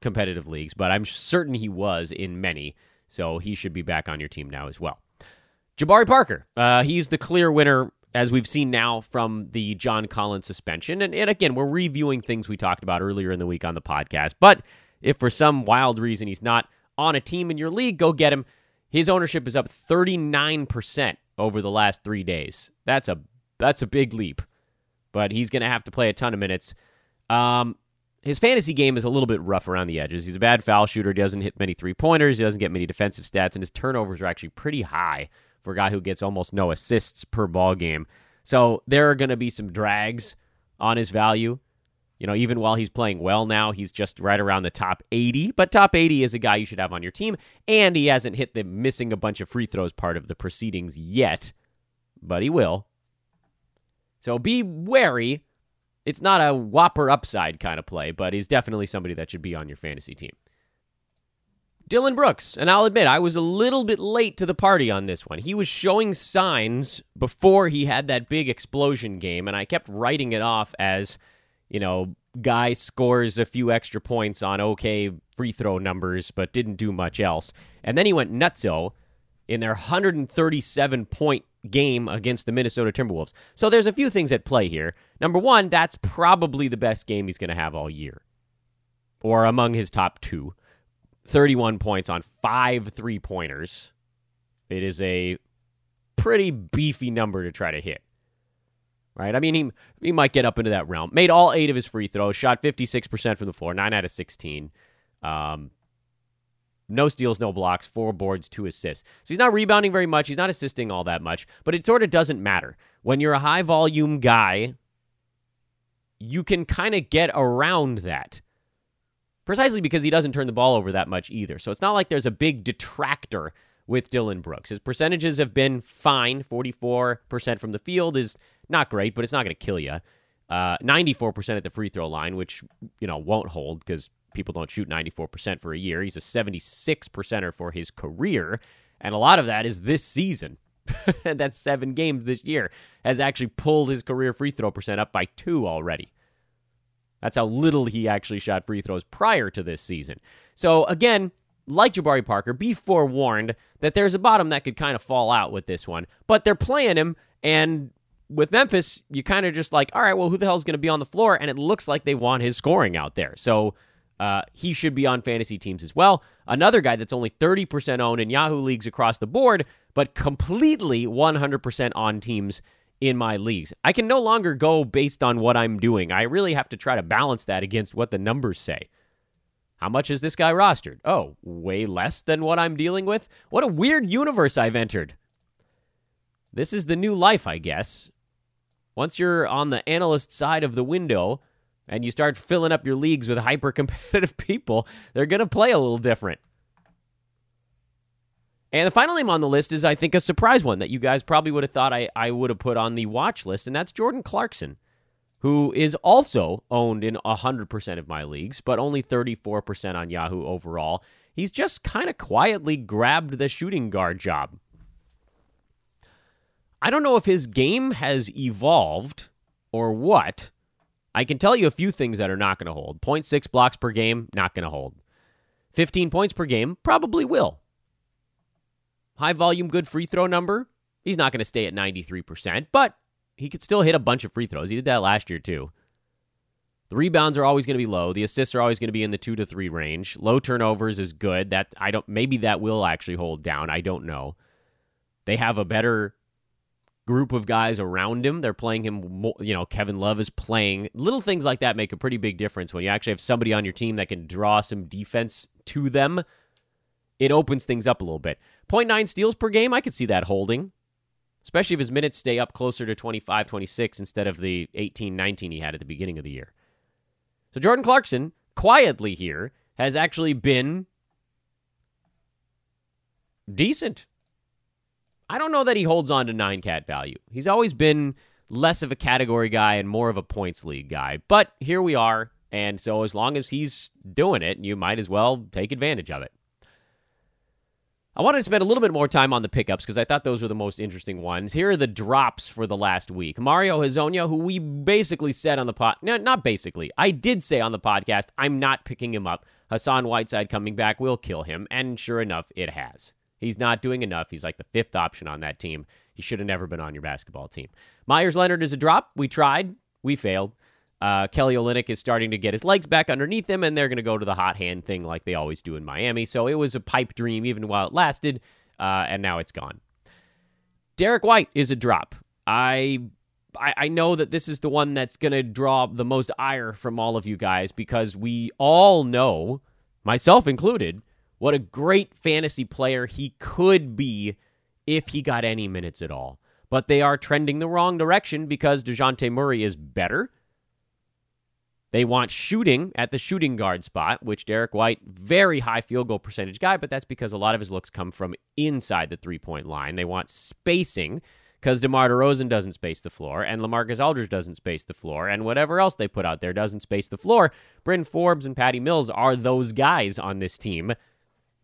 competitive leagues, but I'm certain he was in many. So he should be back on your team now as well. Jabari Parker, uh, he's the clear winner as we've seen now from the John Collins suspension. And, and again, we're reviewing things we talked about earlier in the week on the podcast. But if for some wild reason he's not on a team in your league, go get him. His ownership is up 39% over the last three days. That's a that's a big leap. But he's going to have to play a ton of minutes. Um, his fantasy game is a little bit rough around the edges. He's a bad foul shooter. He doesn't hit many three pointers. He doesn't get many defensive stats, and his turnovers are actually pretty high for a guy who gets almost no assists per ball game. So there are going to be some drags on his value. You know, even while he's playing well now, he's just right around the top 80. But top 80 is a guy you should have on your team. And he hasn't hit the missing a bunch of free throws part of the proceedings yet, but he will. So be wary. It's not a whopper upside kind of play, but he's definitely somebody that should be on your fantasy team. Dillon Brooks, and I'll admit I was a little bit late to the party on this one. He was showing signs before he had that big explosion game, and I kept writing it off as, you know, guy scores a few extra points on okay free throw numbers, but didn't do much else. And then he went nutso in their 137 point game against the Minnesota Timberwolves. So there's a few things at play here. Number one, that's probably the best game he's going to have all year, or among his top two. 31 points on five three pointers. It is a pretty beefy number to try to hit. Right? I mean, he, he might get up into that realm. Made all eight of his free throws, shot 56% from the floor, 9 out of 16. Um, no steals, no blocks, four boards, two assists. So he's not rebounding very much. He's not assisting all that much, but it sort of doesn't matter. When you're a high volume guy, you can kind of get around that precisely because he doesn't turn the ball over that much either. So it's not like there's a big detractor with Dillon Brooks. His percentages have been fine. 44% from the field is not great, but it's not going to kill you. Uh, 94% at the free throw line, which, you know, won't hold because people don't shoot 94% for a year. He's a 76%er for his career. And a lot of that is this season. <laughs> and that's seven games this year, has actually pulled his career free throw percent up by two already. That's how little he actually shot free throws prior to this season. So, again, like Jabari Parker, be forewarned that there's a bottom that could kind of fall out with this one. But they're playing him, and with Memphis, you kind of just like, all right, well, who the hell is going to be on the floor? And it looks like they want his scoring out there. So uh, he should be on fantasy teams as well. Another guy that's only 30% owned in Yahoo leagues across the board, but completely 100% on teams in my leagues. I can no longer go based on what I'm doing. I really have to try to balance that against what the numbers say. How much is this guy rostered? Oh, way less than what I'm dealing with? What a weird universe I've entered. This is the new life, I guess. Once you're on the analyst side of the window and you start filling up your leagues with hyper competitive <laughs> people, they're going to play a little different. And the final name on the list is, I think, a surprise one that you guys probably would have thought I, I would have put on the watch list, and that's Jordan Clarkson, who is also owned in 100% of my leagues, but only 34% on Yahoo overall. He's just kind of quietly grabbed the shooting guard job. I don't know if his game has evolved or what. I can tell you a few things that are not going to hold. 0.6 blocks per game, not going to hold. 15 points per game, probably will. High volume, good free throw number. He's not going to stay at 93%, but he could still hit a bunch of free throws. He did that last year, too. The rebounds are always going to be low. The assists are always going to be in the 2 to 3 range. Low turnovers is good. That I don't maybe that will actually hold down. I don't know. They have a better group of guys around him. They're playing him more, you know, Kevin Love is playing. Little things like that make a pretty big difference when you actually have somebody on your team that can draw some defense to them it opens things up a little bit. 0.9 steals per game, I could see that holding, especially if his minutes stay up closer to 25, 26 instead of the 18, 19 he had at the beginning of the year. So Jordan Clarkson, quietly here, has actually been decent. I don't know that he holds on to nine cat value. He's always been less of a category guy and more of a points league guy. But here we are. And so as long as he's doing it, you might as well take advantage of it. I wanted to spend a little bit more time on the pickups because I thought those were the most interesting ones. Here are the drops for the last week. Mario Hezonja, who we basically said on the pod, no, not basically, I did say on the podcast, I'm not picking him up. Hassan Whiteside coming back will kill him, and sure enough, it has. He's not doing enough. He's like the fifth option on that team. He should have never been on your basketball team. Meyers Leonard is a drop. We tried, we failed. Uh, Kelly Olynyk is starting to get his legs back underneath him, and they're going to go to the hot hand thing like they always do in Miami. So it was a pipe dream even while it lasted, uh, and now it's gone. Derrick White is a drop. I, I, I know that this is the one that's going to draw the most ire from all of you guys because we all know, myself included, what a great fantasy player he could be if he got any minutes at all. But they are trending the wrong direction because Dejounte Murray is better they want shooting at the shooting guard spot, which Derrick White, very high field goal percentage guy, but that's because a lot of his looks come from inside the three point line. They want spacing because DeMar DeRozan doesn't space the floor, and LaMarcus Aldridge doesn't space the floor, and whatever else they put out there doesn't space the floor. Bryn Forbes and Patty Mills are those guys on this team.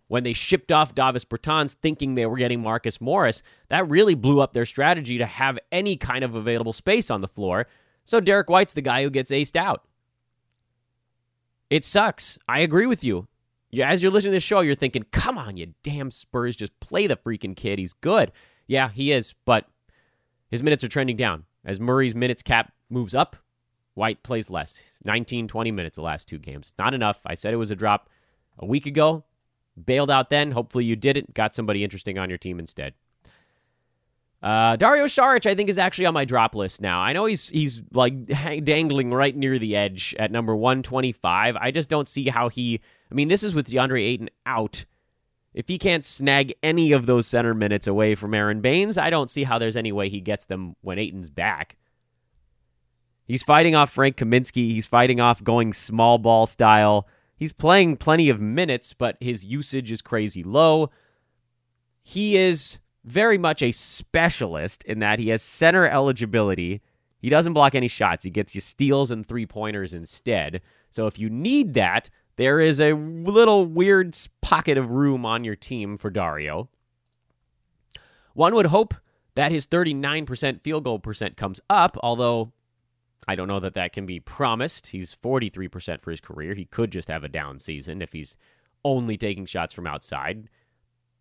When they shipped off Davis Bertans thinking they were getting Marcus Morris, that really blew up their strategy to have any kind of available space on the floor. So Derrick White's the guy who gets aced out. It sucks. I agree with you. As you're listening to this show, you're thinking, come on, you damn Spurs, just play the freaking kid. He's good. Yeah, he is, but his minutes are trending down. As Murray's minutes cap moves up, White plays less 19, 20 minutes the last two games. Not enough. I said it was a drop a week ago. Bailed out then. Hopefully you did it. Got somebody interesting on your team instead. Uh, Dario Saric, I think, is actually on my drop list now. I know he's he's like <laughs> dangling right near the edge at number 125. I just don't see how he. I mean, this is with DeAndre Ayton out. If he can't snag any of those center minutes away from Aron Baynes, I don't see how there's any way he gets them when Ayton's back. He's fighting off Frank Kaminsky. He's fighting off going small ball style. He's playing plenty of minutes, but his usage is crazy low. He is very much a specialist in that he has center eligibility. He doesn't block any shots. He gets you steals and three pointers instead. So if you need that, there is a little weird pocket of room on your team for Dario. One would hope that his 39% field goal percent comes up, although I don't know that that can be promised. He's 43% for his career. He could just have a down season if he's only taking shots from outside.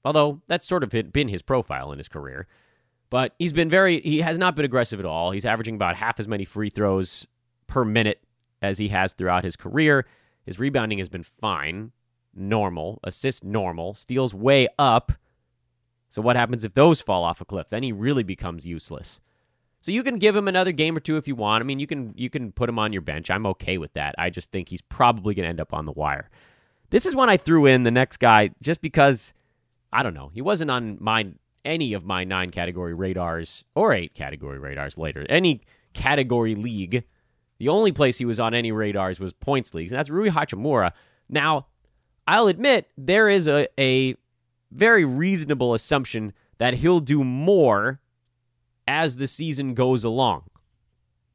Although that's sort of been his profile in his career. But he's been very, he has not been aggressive at all. He's averaging about half as many free throws per minute as he has throughout his career. His rebounding has been fine, normal, assist normal, steals way up. So what happens if those fall off a cliff? Then he really becomes useless. So you can give him another game or two if you want. I mean, you can you can put him on your bench. I'm okay with that. I just think he's probably going to end up on the wire. This is when I threw in the next guy just because I don't know. He wasn't on my any of my nine category radars or eight category radars later. Any category league. The only place he was on any radars was points leagues, and that's Rui Hachimura. Now, I'll admit there is a, a very reasonable assumption that he'll do more as the season goes along.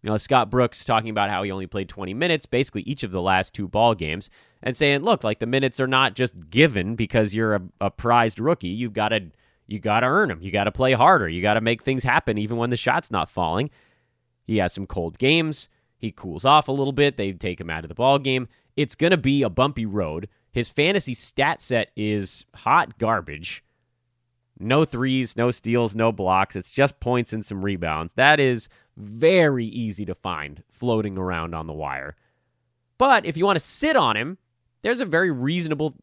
You know, Scott Brooks talking about how he only played 20 minutes, basically each of the last two ball games, and saying, "Look, like the minutes are not just given because you're a, a prized rookie. You've got to you got to earn them. You got to play harder. You got to make things happen even when the shot's not falling." He has some cold games. He cools off a little bit. They take him out of the ball game. It's going to be a bumpy road. His fantasy stat set is hot garbage. No threes, no steals, no blocks. It's just points and some rebounds. That is very easy to find floating around on the wire. But if you want to sit on him, there's a very reasonable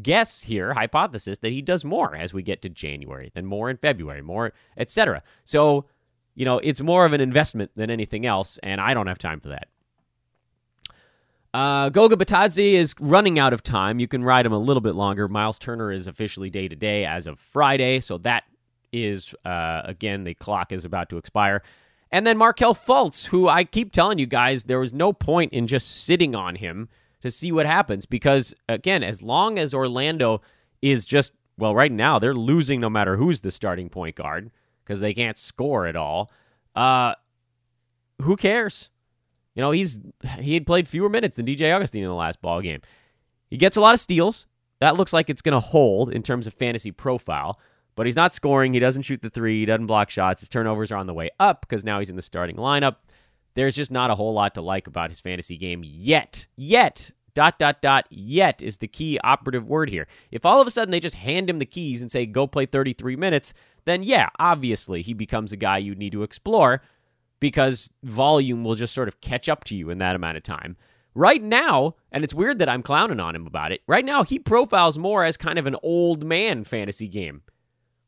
guess here, hypothesis, that he does more as we get to January, then more in February, more, etc. So, you know, it's more of an investment than anything else, and I don't have time for that. Uh, Goga Bitadze is running out of time. You can ride him a little bit longer. Miles Turner is officially day to day as of Friday, so that is, uh, again, the clock is about to expire. And then Markelle Fultz, who I keep telling you guys, there was no point in just sitting on him to see what happens because, again, as long as Orlando is just, well, right now, they're losing no matter who's the starting point guard because they can't score at all. Uh, who cares? You know, he's he had played fewer minutes than DJ Augustin in the last ball game. He gets a lot of steals. That looks like it's going to hold in terms of fantasy profile, but he's not scoring. He doesn't shoot the three. He doesn't block shots. His turnovers are on the way up because now he's in the starting lineup. There's just not a whole lot to like about his fantasy game yet. Yet. Dot, dot, dot, yet is the key operative word here. If all of a sudden they just hand him the keys and say, go play 33 minutes, then yeah, obviously he becomes a guy you need to explore because volume will just sort of catch up to you in that amount of time. Right now, and it's weird that I'm clowning on him about it, right now he profiles more as kind of an old man fantasy game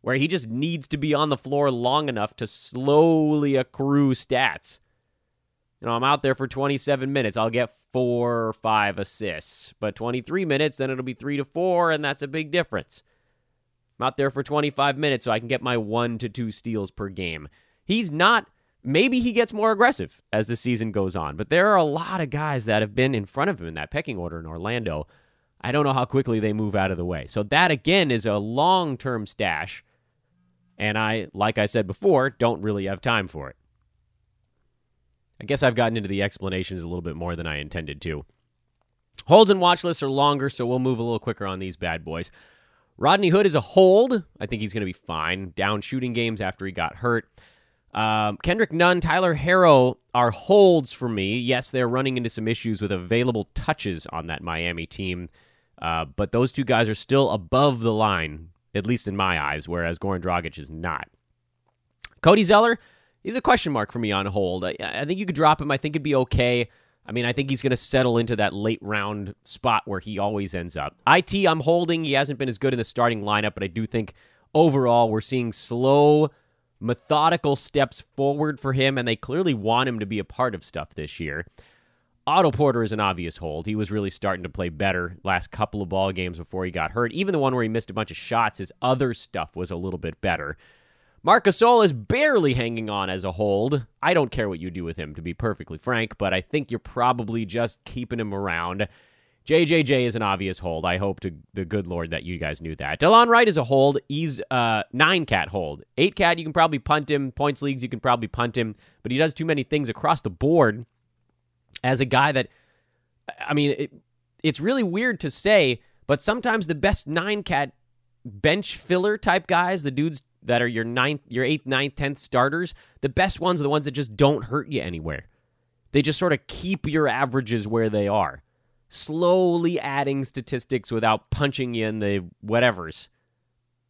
where he just needs to be on the floor long enough to slowly accrue stats. You know, I'm out there for 27 minutes. I'll get four or five assists. But 23 minutes, then it'll be three to four, and that's a big difference. I'm out there for 25 minutes so I can get my one to two steals per game. He's not, maybe he gets more aggressive as the season goes on, but there are a lot of guys that have been in front of him in that pecking order in Orlando. I don't know how quickly they move out of the way. So that, again, is a long term stash. And I, like I said before, don't really have time for it. I guess I've gotten into the explanations a little bit more than I intended to. Holds and watch lists are longer, so we'll move a little quicker on these bad boys. Rodney Hood is a hold. I think he's going to be fine. Down shooting games after he got hurt. Um, Kendrick Nunn, Tyler Herro are holds for me. Yes, they're running into some issues with available touches on that Miami team, uh, but those two guys are still above the line, at least in my eyes, whereas Goran Dragic is not. Cody Zeller, he's a question mark for me on hold. I, I think you could drop him. I think it'd be okay. I mean, I think he's going to settle into that late round spot where he always ends up. IT, I'm holding. He hasn't been as good in the starting lineup, but I do think overall we're seeing slow, methodical steps forward for him, and they clearly want him to be a part of stuff this year. Otto Porter is an obvious hold. He was really starting to play better last couple of ball games before he got hurt. Even the one where he missed a bunch of shots, his other stuff was a little bit better. Marc Gasol is barely hanging on as a hold. I don't care what you do with him, to be perfectly frank, but I think you're probably just keeping him around. JJJ is an obvious hold. I hope to the good Lord that you guys knew that. Delon Wright is a hold. He's uh nine cat hold. Eight cat, you can probably punt him. Points leagues, you can probably punt him, but he does too many things across the board as a guy that I mean, it, it's really weird to say, but sometimes the best nine cat bench filler type guys, the dudes that are your ninth, your eighth, ninth, tenth starters, the best ones are the ones that just don't hurt you anywhere. They just sort of keep your averages where they are, slowly adding statistics without punching you in the whatevers.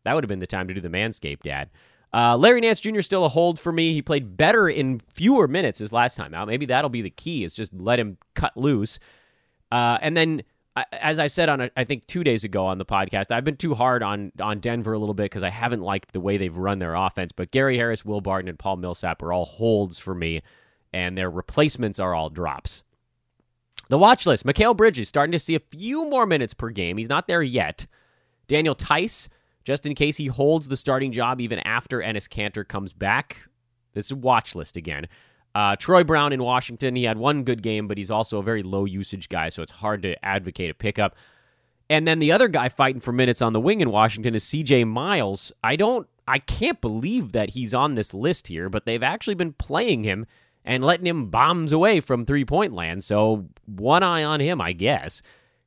That would have been the time to do the Manscaped ad. Uh, Larry Nance Jr. still a hold for me. He played better in fewer minutes his last time out. Maybe that'll be the key. Is just let him cut loose. Uh, and then as I said on a, I think two days ago on the podcast, I've been too hard on on Denver a little bit because I haven't liked the way they've run their offense. But Gary Harris, Will Barton, and Paul Millsap are all holds for me, and their replacements are all drops. The watch list: Mikal Bridges starting to see a few more minutes per game. He's not there yet. Daniel Theis, just in case he holds the starting job even after Enes Kanter comes back. This is watch list again. Uh, Troy Brown in Washington, he had one good game, but he's also a very low usage guy, so it's hard to advocate a pickup. And then the other guy fighting for minutes on the wing in Washington is CJ Miles. I don't, I can't believe that he's on this list here, but they've actually been playing him and letting him bombs away from three point land. So one eye on him, I guess.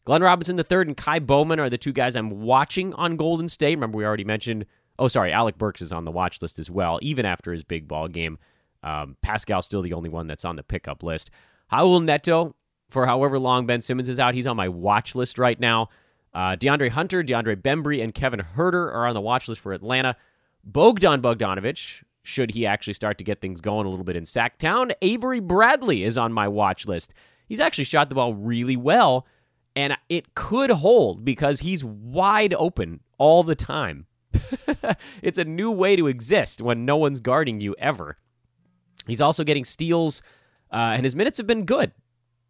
Glenn Robinson III and Ky Bowman are the two guys I'm watching on Golden State. Remember, we already mentioned. Oh, sorry, Alec Burks is on the watch list as well, even after his big ball game. Um, Paschall's still the only one that's on the pickup list. Raul Neto, for however long Ben Simmons is out, he's on my watch list right now. Uh, DeAndre Hunter, DeAndre Bembry, and Kevin Huerter are on the watch list for Atlanta. Bogdan Bogdanovich, should he actually start to get things going a little bit in Sacktown. Avery Bradley is on my watch list. He's actually shot the ball really well, and it could hold because he's wide open all the time. <laughs> it's a new way to exist when no one's guarding you ever. He's also getting steals, uh, and his minutes have been good.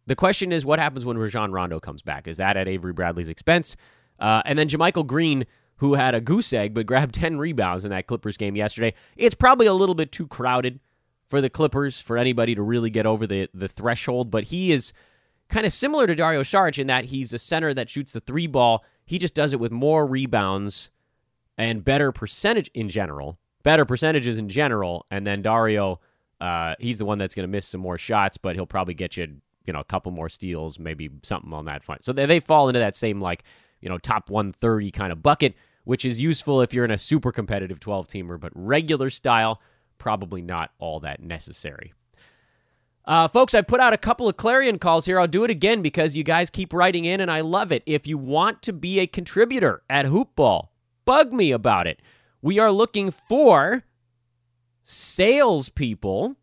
The question is, what happens when Rajon Rondo comes back? Is that at Avery Bradley's expense? Uh, and then JaMychal Green, who had a goose egg but <laughs> grabbed 10 rebounds in that Clippers game yesterday. It's probably a little bit too crowded for the Clippers for anybody to really get over the, the threshold, but he is kind of similar to Dario Saric in that he's a center that shoots the three ball. He just does it with more rebounds and better percentage in general, better percentages in general, and then Dario Uh, he's the one that's going to miss some more shots, but he'll probably get you, you know, a couple more steals, maybe something on that front. So they, they fall into that same like, you know, top 130 kind of bucket, which is useful if you're in a super competitive 12 teamer, but regular style, probably not all that necessary. Uh, folks, I put out a couple of clarion calls here. I'll do it again because you guys keep writing in and I love it. If you want to be a contributor at Hoopball, bug me about it. We are looking for salespeople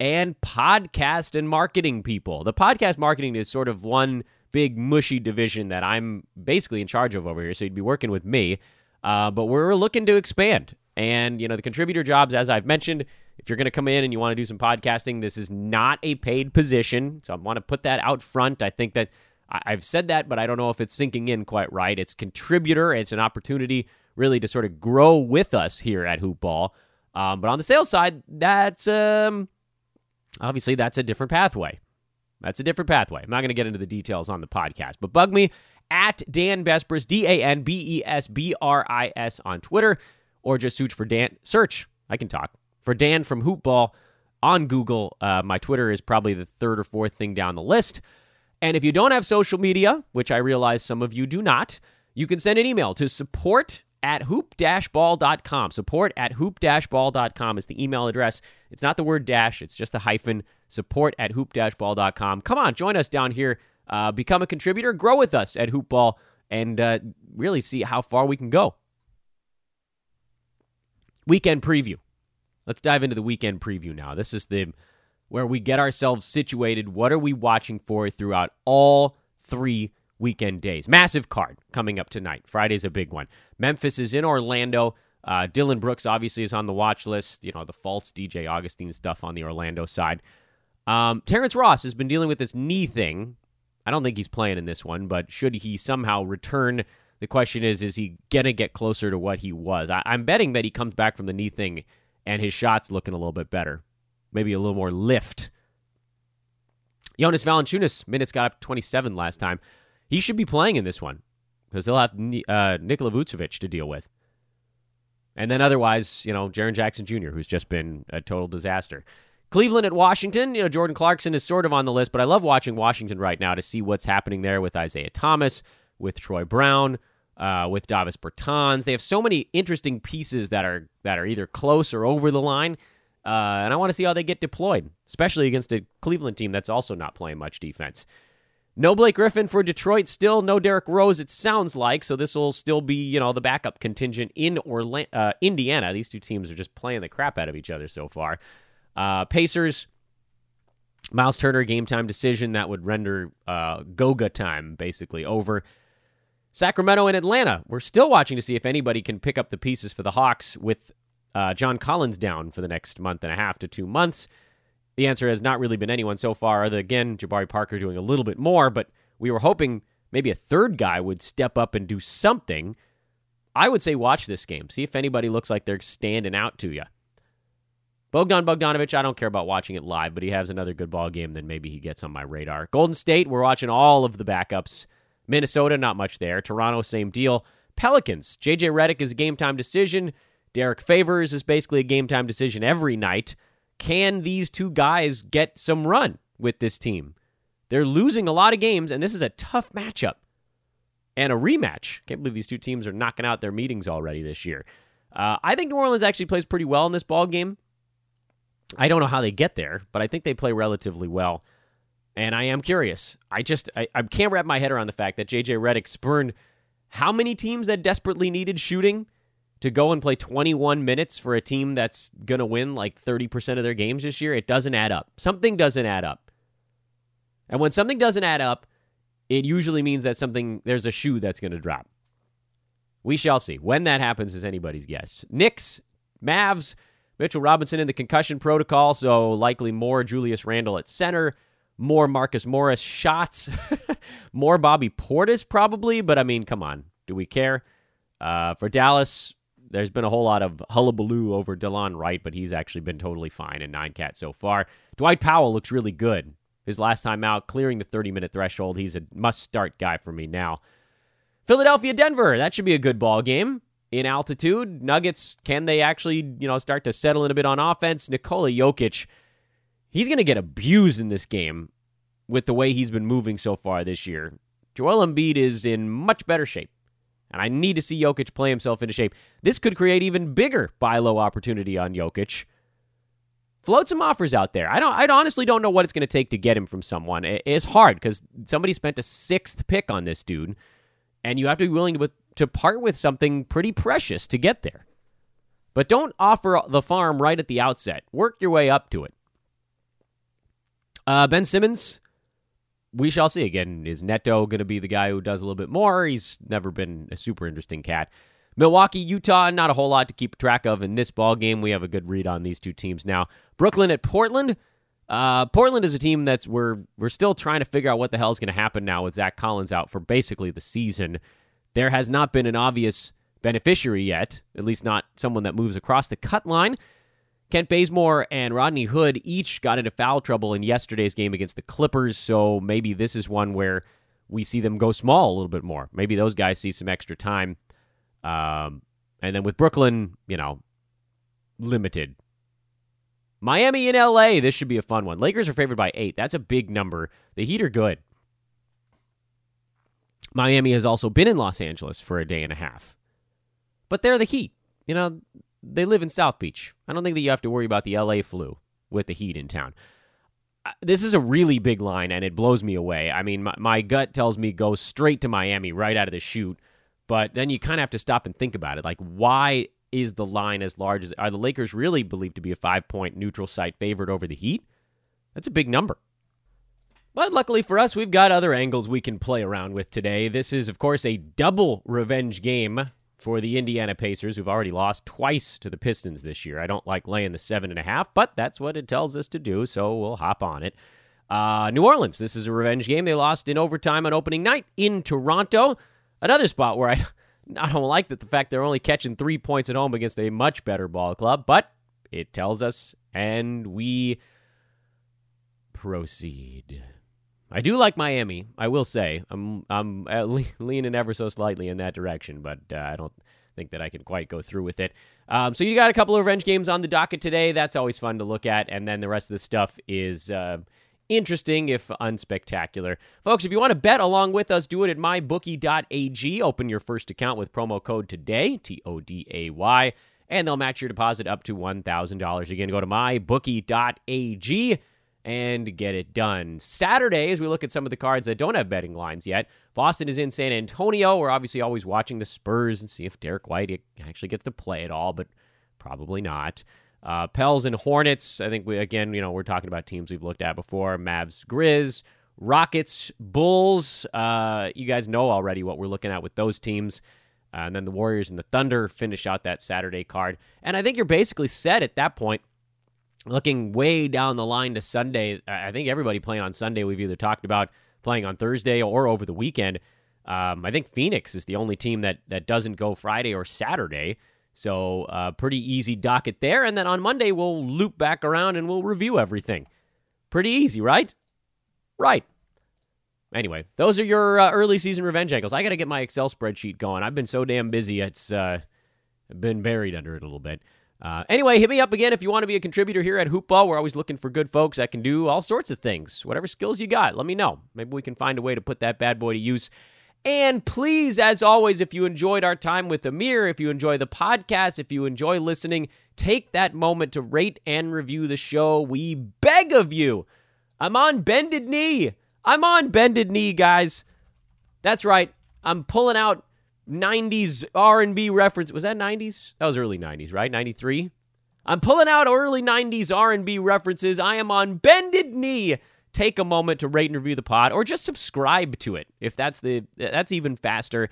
and podcast and marketing people. The podcast marketing is sort of one big mushy division that I'm basically in charge of over here. So you'd be working with me. Uh, but we're looking to expand. And, you know, the contributor jobs, as I've mentioned, if you're going to come in and you want to do some podcasting, this is not a paid position. So I want to put that out front. I think that I've said that, but I don't know if it's sinking in quite right. It's contributor. It's an opportunity really to sort of grow with us here at Hoopball. Um, but on the sales side, that's um, obviously that's a different pathway. That's a different pathway. I'm not going to get into the details on the podcast, but bug me at Dan Besbris, D A N B E S B R I S on Twitter or just search for Dan. Search, I can talk, for Dan from Hoopball on Google. Uh, my Twitter is probably the third or fourth thing down the list. And if you don't have social media, which I realize some of you do not, you can send an email to support at hoop-ball.com. Support at hoop-ball.com is the email address. It's not the word dash, it's just the hyphen. Support at hoop-ball.com. Come on, join us down here. Uh, become a contributor. Grow with us at Hoopball and uh, really see how far we can go. Weekend preview. Let's dive into the weekend preview now. This is the where we get ourselves situated. What are we watching for throughout all three weekend days? Massive card coming up tonight. Friday's a big one. Memphis is in Orlando. Uh, Dillon Brooks obviously is on the watch list. You know, the Fultz DJ Augustin stuff on the Orlando side. Um, Terrence Ross has been dealing with this knee thing. I don't think he's playing in this one, but should he somehow return the question is, is he going to get closer to what he was? I, am betting that he comes back from the knee thing and his shot's looking a little bit better. Maybe a little more lift. Jonas Valanciunas, minutes got up 27 last time. He should be playing in this one because he'll have uh, Nikola Vucevic to deal with. And then otherwise, you know, Jaren Jackson Jr., who's just been a total disaster. Cleveland at Washington, you know, Jordan Clarkson is sort of on the list, but I love watching Washington right now to see what's happening there with Isaiah Thomas, with Troy Brown, uh, with Davis Bertans. They have so many interesting pieces that are that are either close or over the line, uh, and I want to see how they get deployed, especially against a Cleveland team that's also not playing much defense. No Blake Griffin for Detroit. Still no Derrick Rose. It sounds like so. This will still be you know the backup contingent in Orlando, uh, Indiana. These two teams are just playing the crap out of each other so far. Uh, Pacers. Miles Turner game time decision that would render uh, Goga time basically over. Sacramento and Atlanta. We're still watching to see if anybody can pick up the pieces for the Hawks with uh, John Collins down for the next month and a half to two months. The answer has not really been anyone so far, other again, Jabari Parker doing a little bit more, but we were hoping maybe a third guy would step up and do something. I would say watch this game. See if anybody looks like they're standing out to you. Bogdan Bogdanovic, I don't care about watching it live, but he has another good ball game, then maybe he gets on my radar. Golden State, we're watching all of the backups Minnesota, not much there. Toronto, same deal. Pelicans, JJ Redick is a game time decision. Derrick Favors is basically a game time decision every night. Can these two guys get some run with this team? They're losing a lot of games, and this is a tough matchup and a rematch. Can't believe these two teams are knocking out their meetings already this year. Uh, I think New Orleans actually plays pretty well in this ball game. I don't know how they get there, but I think they play relatively well and I am curious. I just I, I can't wrap my head around the fact that JJ Redick spurned how many teams that desperately needed shooting to go and play 21 minutes for a team that's going to win like 30% of their games this year. It doesn't add up. Something doesn't add up. And when something doesn't add up, it usually means that something there's a shoe that's going to drop. We shall see. When that happens is anybody's guess. Knicks, Mavs, Mitchell Robinson in the concussion protocol, so likely more Julius Randle at center more Marcus Morris shots, <laughs> more Bobby Portis probably, but I mean, come on, do we care? Uh, for Dallas, there's been a whole lot of hullabaloo over Delon Wright, but he's actually been totally fine in nine cat so far. Dwight Powell looks really good. His last time out, clearing the 30 minute threshold. He's a must start guy for me now. Philadelphia, Denver. That should be a good ball game. in altitude. Nuggets, can they actually, you know, start to settle in a bit on offense? Nikola Jokic, he's going to get abused in this game with the way he's been moving so far this year. Joel Embiid is in much better shape. And I need to see Jokic play himself into shape. This could create even bigger buy low opportunity on Jokic. Float some offers out there. I don't. I honestly don't know what it's going to take to get him from someone. It's hard because somebody spent a sixth pick on this dude, and you have to be willing to to part with something pretty precious to get there. But don't offer the farm right at the outset. Work your way up to it. Uh, ben Simmons, we shall see. Again, is Neto going to be the guy who does a little bit more? He's never been a super interesting cat. Milwaukee, Utah, not a whole lot to keep track of in this ball game. We have a good read on these two teams now. Brooklyn at Portland. Uh, Portland is a team that's we're we're still trying to figure out what the hell is going to happen now with Zach Collins out for basically the season. There has not been an obvious beneficiary yet, at least not someone that moves across the cut line. Kent Bazemore and Rodney Hood each got into foul trouble in yesterday's game against the Clippers, so maybe this is one where we see them go small a little bit more. Maybe those guys see some extra time. Um, and then with Brooklyn, you know, limited. Miami and LA, this should be a fun one. Lakers are favored by eight. That's a big number. The Heat are good. Miami has also been in Los Angeles for a day and a half. But they're the Heat. You know, they live in South Beach. I don't think that you have to worry about the LA flu with the Heat in town. This is a really big line, and it blows me away. I mean, my, my gut tells me go straight to Miami right out of the chute, but then you kind of have to stop and think about it. Like, why is the line as large as are the Lakers really believed to be a five point neutral site favorite over the Heat? That's a big number. But luckily for us, we've got other angles we can play around with today. This is, of course, a double revenge game for the Indiana Pacers, who've already lost twice to the Pistons this year. I don't like laying the seven and a half, but that's what it tells us to do, so we'll hop on it. Uh, New Orleans, this is a revenge game. They lost in overtime on opening night in Toronto. Another spot where I, <laughs> I don't like that the fact they're only catching three points at home against a much better ball club, but it tells us, and we proceed. I do like Miami. I will say I'm I'm <laughs> leaning ever so slightly in that direction, but uh, I don't think that I can quite go through with it. Um, so you got a couple of revenge games on the docket today. That's always fun to look at, and then the rest of the stuff is. Uh, interesting if unspectacular. Folks, if you want to bet along with us, do it at mybookie.ag. Open your first account with promo code today, T O D A Y, and they'll match your deposit up to $1,000. Again, go to mybookie.ag and get it done. Saturday, as we look at some of the cards that don't have betting lines yet, Boston is in San Antonio. We're obviously always watching the Spurs and see if Derrick White actually gets to play at all, but probably not. Uh, Pels and Hornets. I think we again, you know, we're talking about teams we've looked at before: Mavs, Grizz, Rockets, Bulls. Uh, you guys know already what we're looking at with those teams. Uh, and then the Warriors and the Thunder finish out that Saturday card. And I think you're basically set at that point looking way down the line to Sunday, I think everybody playing on Sunday, we've either talked about playing on Thursday or over the weekend. Um, I think Phoenix is the only team that, that doesn't go Friday or Saturday. So, uh, pretty easy docket there. And then on Monday, we'll loop back around and we'll review everything. Pretty easy, right? Right. Anyway, those are your uh, early season revenge angles. I got to get my Excel spreadsheet going. I've been so damn busy, it's uh, been buried under it a little bit. Uh, anyway, hit me up again if you want to be a contributor here at Hoopball. We're always looking for good folks that can do all sorts of things. Whatever skills you got, let me know. Maybe we can find a way to put that bad boy to use. And please, as always, if you enjoyed our time with Amir, if you enjoy the podcast, if you enjoy listening, take that moment to rate and review the show. We beg of you. I'm on bended knee. I'm on bended knee, guys. That's right. I'm pulling out 90s R&B reference. Was that 90s? That was early 90s, right? 93. I'm pulling out early 90s R&B references. I am on bended knee. Take a moment to rate and review the pod or just subscribe to it. If that's the that's even faster.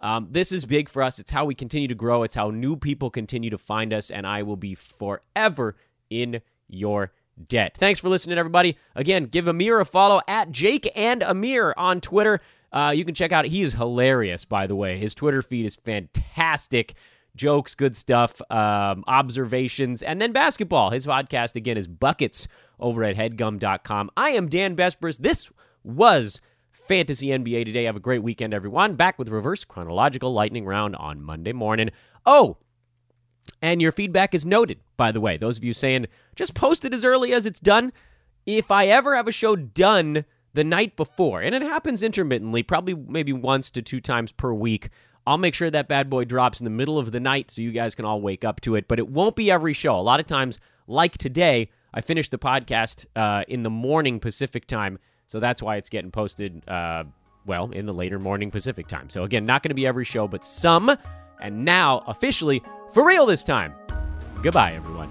Um, this is big for us. It's how we continue to grow. It's how new people continue to find us, and I will be forever in your debt. Thanks for listening, everybody. Again, give Amir a follow at Jake and Amir on Twitter. Uh, you can check out. He is hilarious, by the way. His Twitter feed is fantastic. Jokes, good stuff, um, observations, and then basketball. His podcast again is buckets over at headgum.com. I am Dan Besbris. This was Fantasy NBA today. Have a great weekend, everyone. Back with reverse chronological lightning round on Monday morning. Oh, and your feedback is noted, by the way. Those of you saying, just post it as early as it's done. If I ever have a show done the night before, and it happens intermittently, probably maybe once to two times per week, I'll make sure that bad boy drops in the middle of the night so you guys can all wake up to it. But it won't be every show. A lot of times, like today, I finished the podcast uh, in the morning Pacific time. So that's why it's getting posted, uh, well, in the later morning Pacific time. So again, not going to be every show, but some. And now, officially, for real this time. Goodbye, everyone.